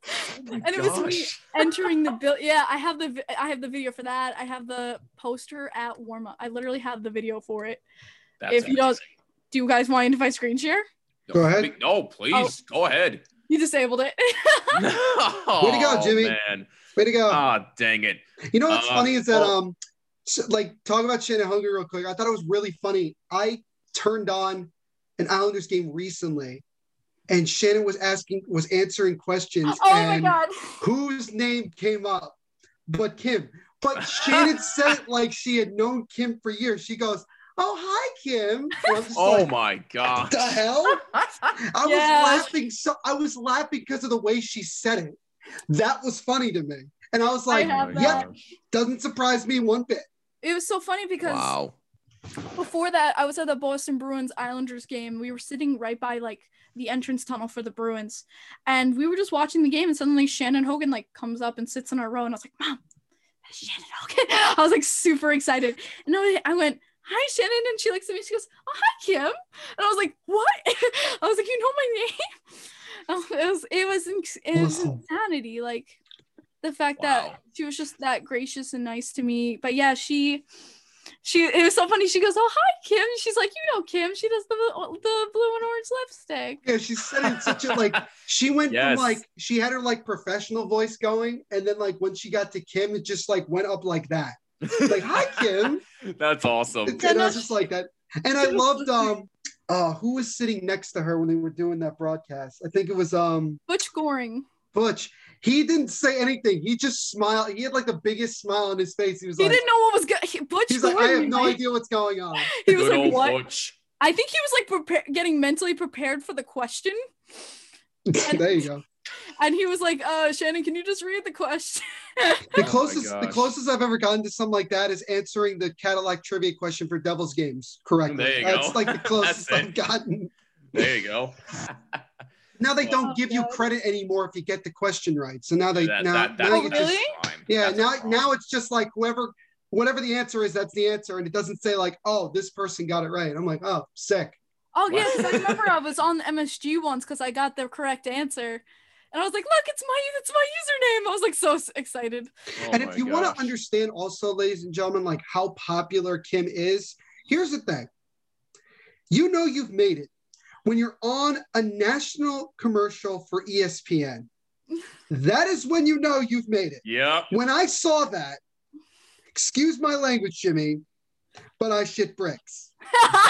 Oh and it was me entering the <laughs> bill. Yeah, I have the I have the video for that. I have the poster at warm up. I literally have the video for it. That's if you don't- Do you guys mind if I screen share? Go ahead. No, please go ahead. You disabled it. <laughs> Way to go, Jimmy. Man. Way to go. Ah, dang it. You know what's Uh, funny is that well- um, s- like talk about Shannon Hungry real quick. I thought it was really funny. I turned on an Islanders game recently, and Shannon was asking, was answering questions, oh my and god. whose name came up, but Kim. But Shannon <laughs> said it like she had known Kim for years. She goes, "Oh hi, Kim." And I'm just Oh like, my god. the hell? <laughs> I Yeah. was laughing so I was laughing because of the way she said it. That was funny to me. And I was like, I yep, doesn't surprise me one bit. It was so funny because Wow. before that, I was at the Boston Bruins Islanders game. We were sitting right by like the entrance tunnel for the Bruins, and we were just watching the game. And suddenly Shannon Hogan like comes up and sits in our row, and I was like, "Mom, that's Shannon Hogan." <laughs> I was like super excited, and I I went. Hi Shannon, and she looks at me. She goes, "Oh hi Kim," and I was like, "What?" <laughs> I was like, "You know my name?" <laughs> It was it was it was insanity. Like the fact Wow. that she was just that gracious and nice to me. But yeah, she she it was so funny. She goes, "Oh hi Kim." She's like, "You know Kim. She does the the blue and orange lipstick." Yeah, she said it such a like she went Yes. from like she had her like professional voice going, and then like when she got to Kim, it just like went up like that. Like, hi Kim. <laughs> That's awesome. And I was just like that. And I loved um uh who was sitting next to her when they were doing that broadcast. I think it was um Butch Goring. Butch. He didn't say anything. He just smiled. He had like the biggest smile on his face. He was like, He like, didn't know what was going. Butch he's Goring. like, I have no right? idea what's going on. <laughs> He was Good like, "What?" Butch. I think he was like prepare- getting mentally prepared for the question, <laughs> there you go. and he was like, "Uh, Shannon, can you just read the question?" The Oh closest, the closest I've ever gotten to something like that is answering the Cadillac trivia question for Devils games correctly. There you That's go. like the <laughs> closest I've gotten. There you go. Now they don't Oh, give you credit anymore if you get the question right. So now they That- now, that- now that's you Oh, really? just yeah That's now fine. now it's just like whoever whatever the answer is that's the answer and it doesn't say like oh this person got it right. I'm like oh sick. Oh yeah, 'cause I Wow. remember I was on MSG once because I got the correct answer, and I was like, "Look, it's my it's my username." I was like so excited. Oh and if you want to understand also, ladies and gentlemen, like how popular Kim is, here's the thing. You know you've made it when you're on a national commercial for ESPN. <laughs> That is when you know you've made it. Yeah. When I saw that, excuse my language, Jimmy, but I shit bricks.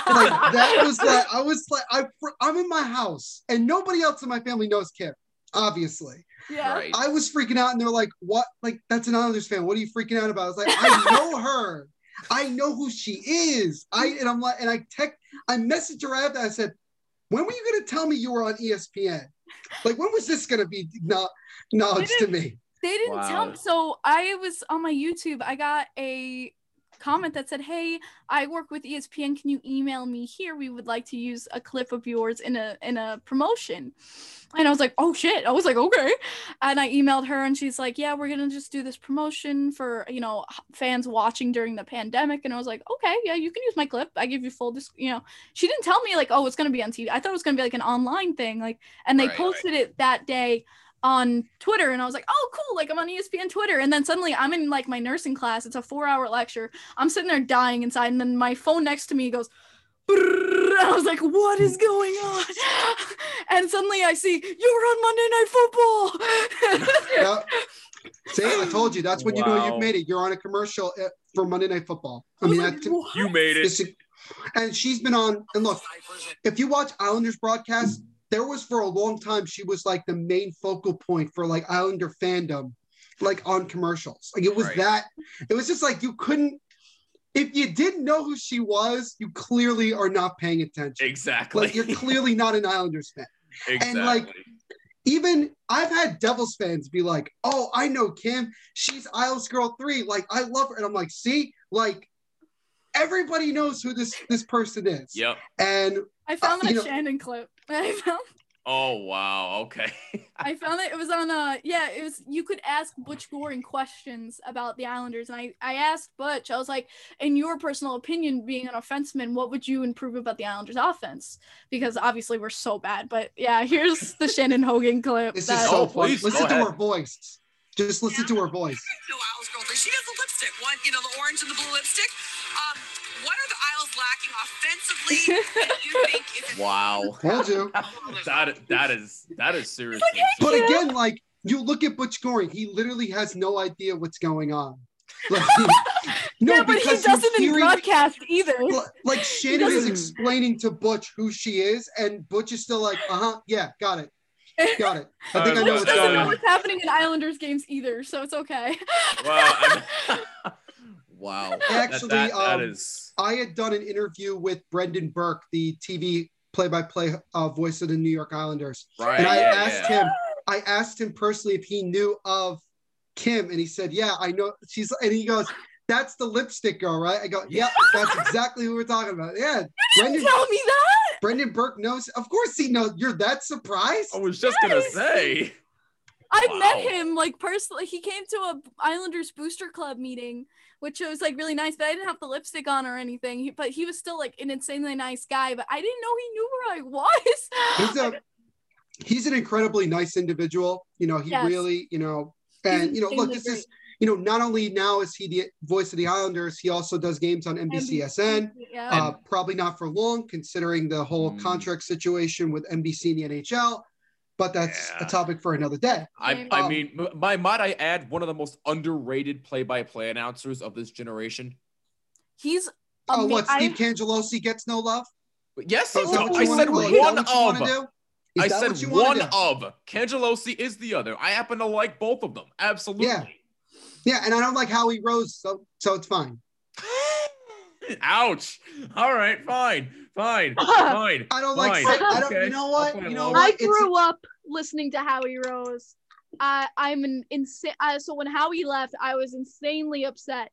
Like that was <laughs> like I was like I I'm in my house and nobody else in my family knows Kim, obviously. yeah. Right. I was freaking out, and they're like, "What? Like that's an Islanders fan? What are you freaking out about?" I was like, "I know <laughs> her. I know who she is." I and I'm like, and I tech, I messaged her after. I said, "When were you gonna tell me you were on ESPN? Like when was this gonna be not knowledge to me?" They didn't tell me. So I was on my YouTube. I got a comment that said, "Hey, I work with ESPN. Can you email me here? We would like to use a clip of yours in a in a promotion." And I was like, "Oh shit!" I was like, "Okay," and I emailed her, and she's like, "Yeah, we're gonna just do this promotion for you know fans watching during the pandemic." And I was like, "Okay, yeah, you can use my clip. I give you full dis- you know." She didn't tell me like, "Oh, it's gonna be on TV." I thought it was gonna be like an online thing, like, and they Right, right. posted it that day on Twitter and I was like, oh cool, like I'm on ESPN Twitter. And then suddenly I'm in like my nursing class. It's a four hour lecture. I'm sitting there dying inside, and then my phone next to me goes. I was like, what is going on? <laughs> And suddenly I see you're on Monday Night Football. <laughs> Yeah. See, I told you that's when you know you've made it. You're on a commercial uh, for Monday Night Football. I I mean, like, that's You made it. And she's been on. And look, if you watch Islanders broadcast, there was for a long time she was like the main focal point for like Islander fandom, like on commercials. Like it was Right. that. It was just like you couldn't. If you didn't know who she was, you clearly are not paying attention. Exactly. Like you're clearly not an Islanders fan. exactly. And like, Even I've had Devils fans be like, "Oh, I know Kim. She's Isles Girl three. Like I love her." And I'm like, "See, like." Everybody knows who this this person is. yep. And I found Uh, that you know- Shannon clip. <laughs> I found Oh wow. Okay. <laughs> I found it. It was on. Uh, yeah, it was. You could ask Butch Goring questions about the Islanders, and I, I asked Butch. I was like, in your personal opinion, being an offenseman, what would you improve about the Islanders' offense? Because obviously we're so bad. But yeah, here's <laughs> the Shannon Hogan clip. This that- is so Oh, fun. please, Listen to ahead. her voice. Just listen to her voice. No Isles girlfriend. She does the lipstick. One, you know, the orange and the blue lipstick. Um, what are the Isles lacking offensively? that <laughs> you think is wow. Told you. that that is that is seriously. But again, like you look at Butch Goring, he literally has no idea what's going on. Like, <laughs> no, yeah, but he because you're doesn't in hearing- broadcast either. Like Shannon is explaining to Butch who she is, and Butch is still like, uh huh, yeah, got it, got it. I think I Uh, know what's doesn't know what's happening in Islanders games either, so it's okay. Wow. <laughs> I- wow. <laughs> Actually, that, that um, is. I had done an interview with Brendan Burke, the TV play-by-play uh, voice of the New York Islanders, Right. and I yeah, asked yeah. him, I asked him personally if he knew of Kim, and he said, "Yeah, I know." She's, and he goes, "That's the lipstick girl, right?" I go, "Yep, that's exactly who we're talking about." Yeah, <laughs> Brendan, Tell me that. Brendan Burke knows. Of course, he knows. You're that surprised? I was just gonna say. I Wow. met him like personally. He came to a Islanders Booster Club meeting, which was like really nice. But I didn't have the lipstick on or anything. He, but he was still like an insanely nice guy. But I didn't know he knew where I was. He's a <laughs> he's an incredibly nice individual. You know, he Yes. really, you know, He's and you know, look, insanely this is you know, not only now is he the voice of the Islanders, he also does games on NBCSN. Yeah. Uh, probably not for long, considering the whole Mm. contract situation with NBC and the NHL. But that's Yeah. a topic for another day. I, I Um, mean, my might I add one of the most underrated play-by-play announcers of this generation. He's. Oh, ama- what? I- Steve Cangelosi gets no love. But yes, Oh, is no, I said wanna- is that one what you wanna of. I that said you one of. Cangelosi is the other. I happen to like both of them. Absolutely. Yeah. Yeah, and I don't like Howie Rose, so so it's fine. <laughs> Ouch. All right, fine, fine, <laughs> fine. I don't like. Fine. I don't. Okay. You know what? You know what? I It's- grew up listening to Howie Rose. I I'm an insane. Uh, so when Howie left, I was insanely upset.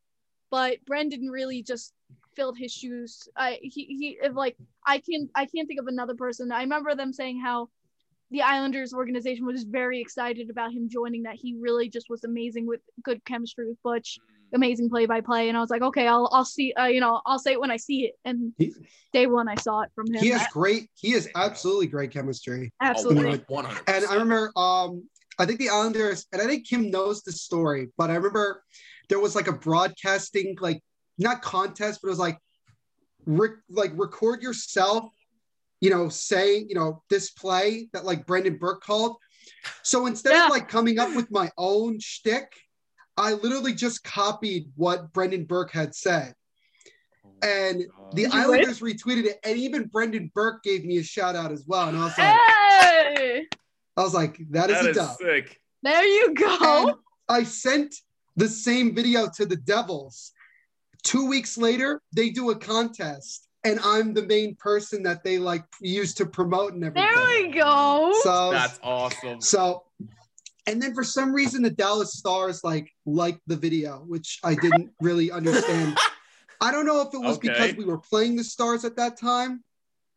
But Brendan really just filled his shoes. I he he like I can I can't think of another person. I remember them saying how the Islanders organization was very excited about him joining. That he really just was amazing with good chemistry with Butch, amazing play by play. And I was like, okay, I'll I'll see. Uh, you know, I'll say it when I see it. And He- day one, I saw it from him. He has great. He has absolutely great chemistry. Absolutely. One hundred. And I remember, um, I think the Islanders, and I think Kim knows the story, but I remember there was like a broadcasting, like not contest, but it was like, rec- like record yourself, you know, saying, you know, this play that like Brendan Burke called. So instead Yeah. of like coming up with my own shtick, I literally just copied what Brendan Burke had said. Oh and the Did you Islanders retweeted it, and even Brendan Burke gave me a shout out as well. And I was like, Hey, I was like, that is that a is dub. sick. there you And go. I sent the same video to the Devils. Two weeks later, they do a contest, and I'm the main person that they like use to promote and everything. There we go. So, That's awesome. so, and then for some reason, the Dallas Stars like liked the video, which I didn't really understand. <laughs> I don't know if it was Okay. because we were playing the Stars at that time.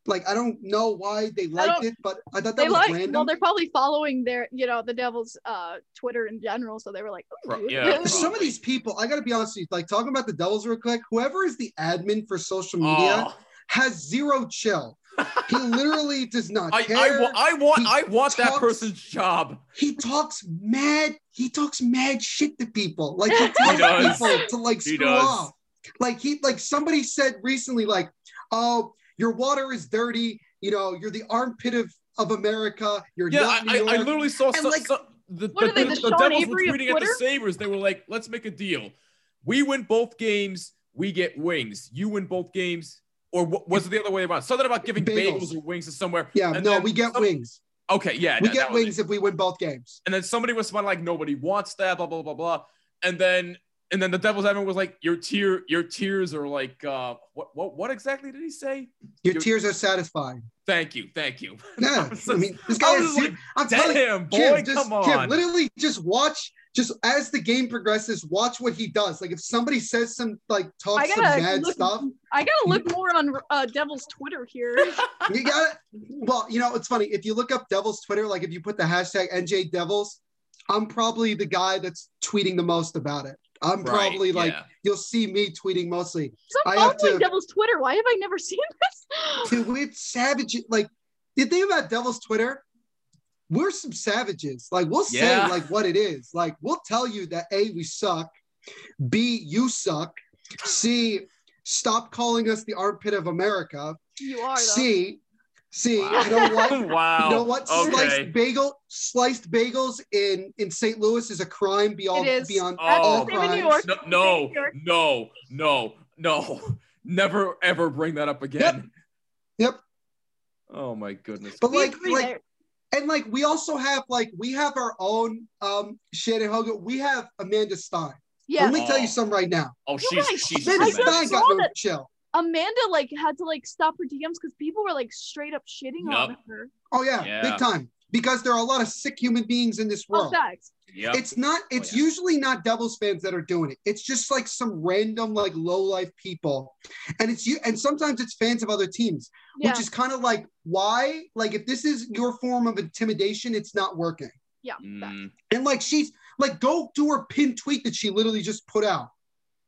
Like, I don't know why they liked it, but I thought that they was like random. well, they're probably following their, you know, the Devil's uh Twitter in general, so they were like, "Ooh." yeah, some of these people, I got to be honest with you, like talking about the Devils real quick, whoever is the admin for social media Oh, has zero chill. He literally does not I, care. I, wa- I want He I want that person's job. he talks mad, he talks mad shit to people. Like <laughs> he tells does. people to like He screw does. off. Like he like somebody said recently, like, oh, your water is dirty, you know, you're the armpit of, of America, you're Yeah, not I, New I, I literally saw And, some, like- some- the, What the, are they, the, the the Sean Devils Avery were tweeting at the Sabres. They were like, let's make a deal. We win both games, we get wings. You win both games, or was it the other way around? Something about giving bagels, Bagels. or wings to somewhere. yeah, no, we get some- wings. Okay, yeah, We that- get that wings if we win both games. And then somebody was smiling like nobody wants that, blah blah blah blah. And then and then the devil's advocate was like, your tear, your tears are like, uh, what what what exactly did he say? Your You're- tears are satisfying. Thank you, thank you. <laughs> Yeah, I, just, I mean this guy is like, I'm telling Damn, boy, Kim, just, come Kim, on. literally just watch just as the game progresses, watch what he does. Like if somebody says some like I talks some gotta mad look- stuff, I gotta look more on uh, Devil's Twitter here. <laughs> you got it. Well, you know, it's funny. If you look up Devil's Twitter, like if you put the hashtag NJ Devils, I'm probably the guy that's tweeting the most about it. I'm Right, probably like yeah. you'll see me tweeting mostly. So I I'm have following to- Devil's Twitter. Why have I never seen this? Dude, we're savage. Like the thing about Devil's Twitter, we're some savages. Like we'll say Yeah. like what it is. Like we'll tell you that A, we suck, B, you suck, C, stop calling us the armpit of America. You are though. C, C, Wow. <laughs> you know what? wow. You know what? Okay. Sliced bagel, sliced bagels in in St. Louis is a crime beyond It is. beyond That's the all same New crimes. York. No, no, no, no, no. Never ever bring that up again. Yep. Oh my goodness. But like, like, there. And like, we also have like, we have our own um Shannon Hogan. We have Amanda Stein. yeah, Let me tell Oh. you something right now. oh, she's guys- she's Amanda I tremendous. just Stein got no that- chill. Amanda like had to like stop her DMs because people were like straight up shitting on her. Oh yeah, Yeah. big time. Because there are a lot of sick human beings in this world. Oh, world. facts. Yep. It's not. It's yeah. usually not Devils fans that are doing it. It's just like some random, like low life people, and it's you. And sometimes it's fans of other teams, Yeah, which is kind of like why. Like if this is your form of intimidation, it's not working. yeah. Mm, And like she's like, go do her pin tweet that she literally just put out.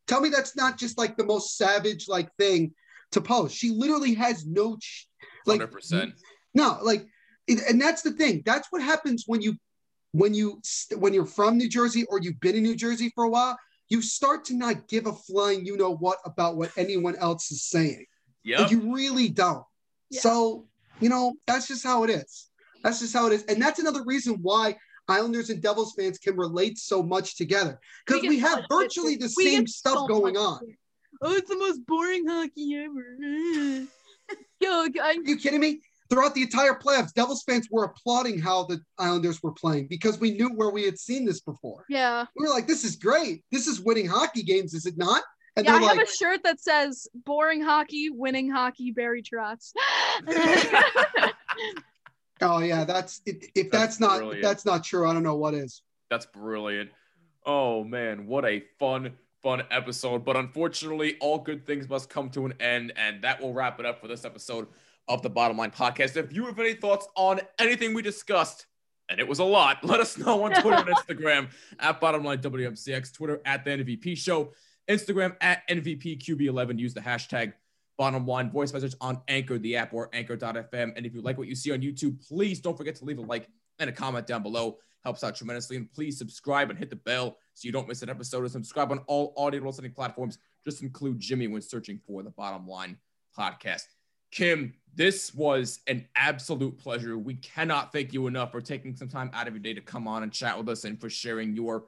Tell me that's not just like the most savage like thing to post. She literally has no ch- like 100%. no like, and that's the thing. That's what happens when you when you st- when you're from New Jersey or you've been in New Jersey for a while. You start to not give a flying you know what about what anyone else is saying. Yep. Like you really don't. Yeah. So, you know, that's just how it is. That's just how it is. And that's another reason why Islanders and Devils fans can relate so much together. Because get we, have so much virtually the. We same stuff so going on. Oh, it's the most boring hockey ever. <laughs> Yo, I, Are you kidding me? Throughout the entire playoffs, Devils fans were applauding how the Islanders were playing because we knew where we had seen this before. yeah. We were like, this is great. This is winning hockey games, is it not? And Yeah, I they're have a shirt that says "Boring hockey, winning hockey, Barry Trotz." <laughs> oh yeah, that's if, if That's that's, not if that's not true, I don't know what is. That's brilliant. Oh man, what a fun, fun episode. But unfortunately, all good things must come to an end, and that will wrap it up for this episode of the Bottom Line Podcast. If you have any thoughts on anything we discussed, and it was a lot, <laughs> let us know on Twitter and <laughs> Instagram at Bottom Line WMCX, Twitter at the NVP Show, Instagram at NVPQB11. Use the hashtag Bottom Line voice message on Anchor, the app, or Anchor.fm. And if you like what you see on YouTube, please don't forget to leave a like and a comment down below. Helps out tremendously. And please subscribe and hit the bell so you don't miss an episode. And subscribe on all audio listening platforms. Just include Jimmy when searching for the Bottom Line Podcast. Kim, this was an absolute pleasure. We cannot thank you enough for taking some time out of your day to come on and chat with us and for sharing your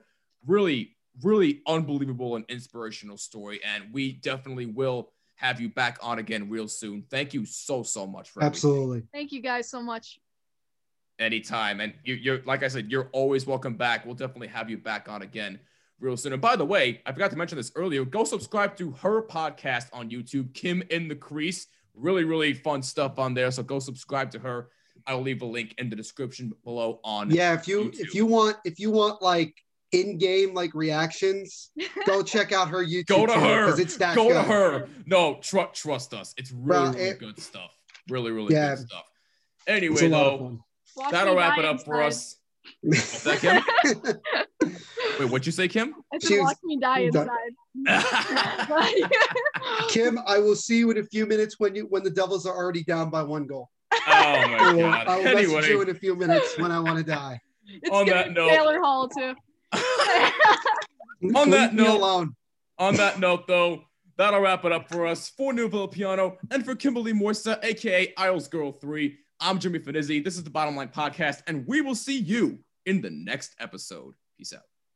really, really unbelievable and inspirational story. And we definitely will have you back on again real soon. Thank you so, so much for everything. Absolutely. Thank you guys so much. anytime. And you, you're like I said, you're always welcome back. We'll definitely have you back on again real soon. And by the way, I forgot to mention this earlier. Go subscribe to her podcast on YouTube, Kim in the Crease. Really, really fun stuff on there. So go subscribe to her. I'll leave a link in the description below on Yeah, if you YouTube. if you want if you want like in-game like reactions, go <laughs> check out her YouTube Go to channel her. because it's that Go good. to her. No, tr- trust us. It's really, Bro, really it- good stuff. Really, really Yeah. good stuff. Anyway, a lot of though, that'll wrap it up for inside. us. What's that, Kim? <laughs> Wait, what'd you say, Kim? I She said, watch me die inside. <laughs> <laughs> Kim, I will see you in a few minutes when you when the Devils are already down by one goal. Oh my I will, god. I will message you in a few minutes when I want to die. it's On gonna that be note- Taylor Hall too. On that Leave me note- alone. on that note, though, that'll wrap it up for us. For Neil Villapiano and for Kimberly Moisa, aka Isles Girl 3, I'm Jimmy Finizzi. This is the Bottom Line Podcast, and we will see you in the next episode. Peace out.